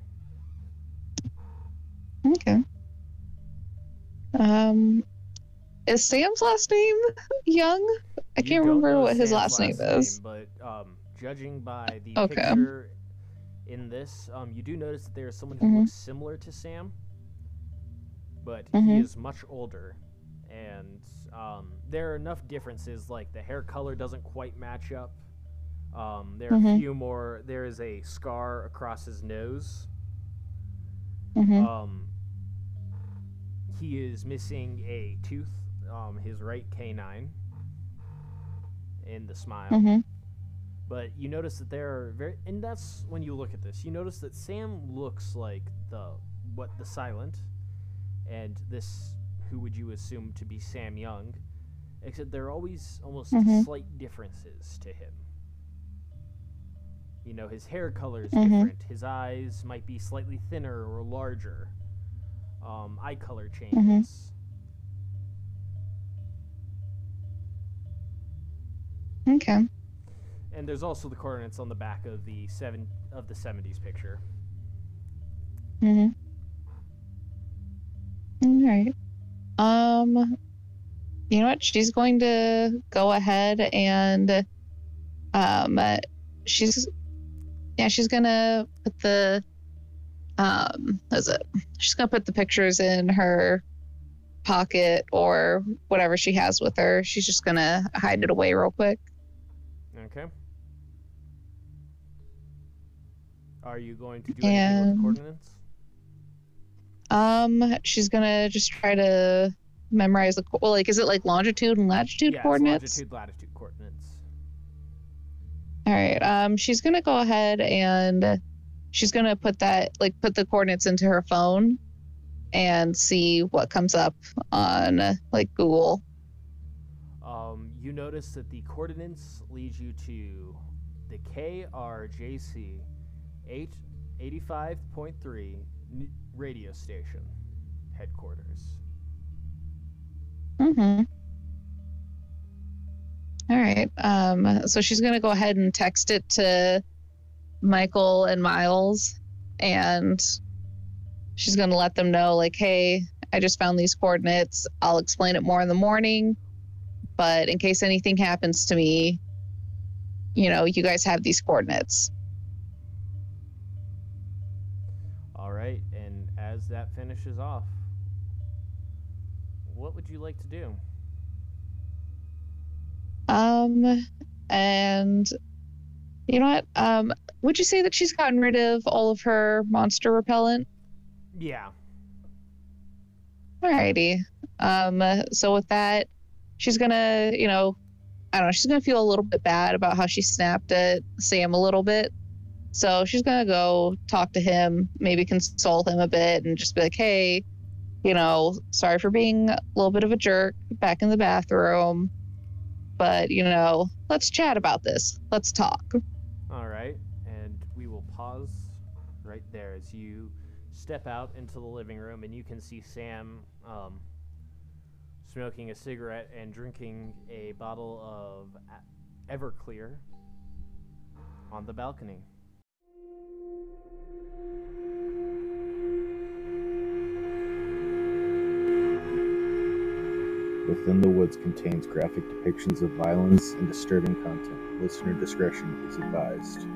Speaker 4: okay. Um, is Sam's last name Young? I
Speaker 1: You
Speaker 4: can't remember what his
Speaker 1: Sam's
Speaker 4: last name is.
Speaker 1: but um, judging by the
Speaker 4: Okay.
Speaker 1: picture in this, um, you do notice that there is someone who
Speaker 4: Mhm.
Speaker 1: looks similar to Sam, but he
Speaker 4: Mhm.
Speaker 1: is much older, and um, there are enough differences. Like the hair color doesn't quite match up. Um, there are a
Speaker 4: Mhm.
Speaker 1: few more. There is a scar across his nose.
Speaker 4: hmm
Speaker 1: Um, he is missing a tooth, um, his right canine, in the smile. But you notice that there are very, and that's when you look at this. You notice that Sam looks like the what the silent, and this who would you assume to be Sam Young, except there are always almost
Speaker 4: Mhm.
Speaker 1: slight differences to him. You know, his hair color is
Speaker 4: Mhm.
Speaker 1: different. His eyes might be slightly thinner or larger. Um, eye color changes.
Speaker 4: Okay.
Speaker 1: And there's also the coordinates on the back of the seven of the 70s picture.
Speaker 4: hmm All right. Um, you know what? She's going to go ahead and, um, she's, yeah, she's gonna put the, um, is it? She's gonna put the pictures in her pocket or whatever she has with her. She's just gonna hide it away real quick.
Speaker 1: Are you going to do anything with coordinates?
Speaker 4: Um, she's gonna just try to memorize the co- well, like, is it like longitude and latitude
Speaker 1: yeah,
Speaker 4: coordinates?
Speaker 1: longitude, latitude coordinates.
Speaker 4: All right. Um, she's gonna go ahead and she's gonna put that like put the coordinates into her phone and see what comes up on like Google.
Speaker 1: Um, you notice that the coordinates lead you to the KRJC 885.3 radio station headquarters.
Speaker 4: Mm-hmm. All right. Um, so she's gonna go ahead and text it to Michael and Miles, and she's gonna let them know, like, hey, I just found these coordinates. I'll explain it more in the morning, but in case anything happens to me, you know, you guys have these coordinates.
Speaker 1: That finishes off, what would you like to do?
Speaker 4: Um, and you know what? Um, would you say that she's gotten rid of all of her monster repellent?
Speaker 1: Yeah.
Speaker 4: Alrighty. Um, so with that, she's gonna, you know, I don't know, she's gonna feel a little bit bad about how she snapped at Sam a little bit. So she's gonna go talk to him, maybe console him a bit, and just be like, hey, you know, sorry for being a little bit of a jerk back in the bathroom. But, you know, let's chat about this. Let's talk.
Speaker 1: All right, and we will pause right there as you step out into the living room, and you can see Sam um, smoking a cigarette and drinking a bottle of Everclear on the balcony.
Speaker 6: Within the Woods contains graphic depictions of violence and disturbing content. Listener discretion is advised.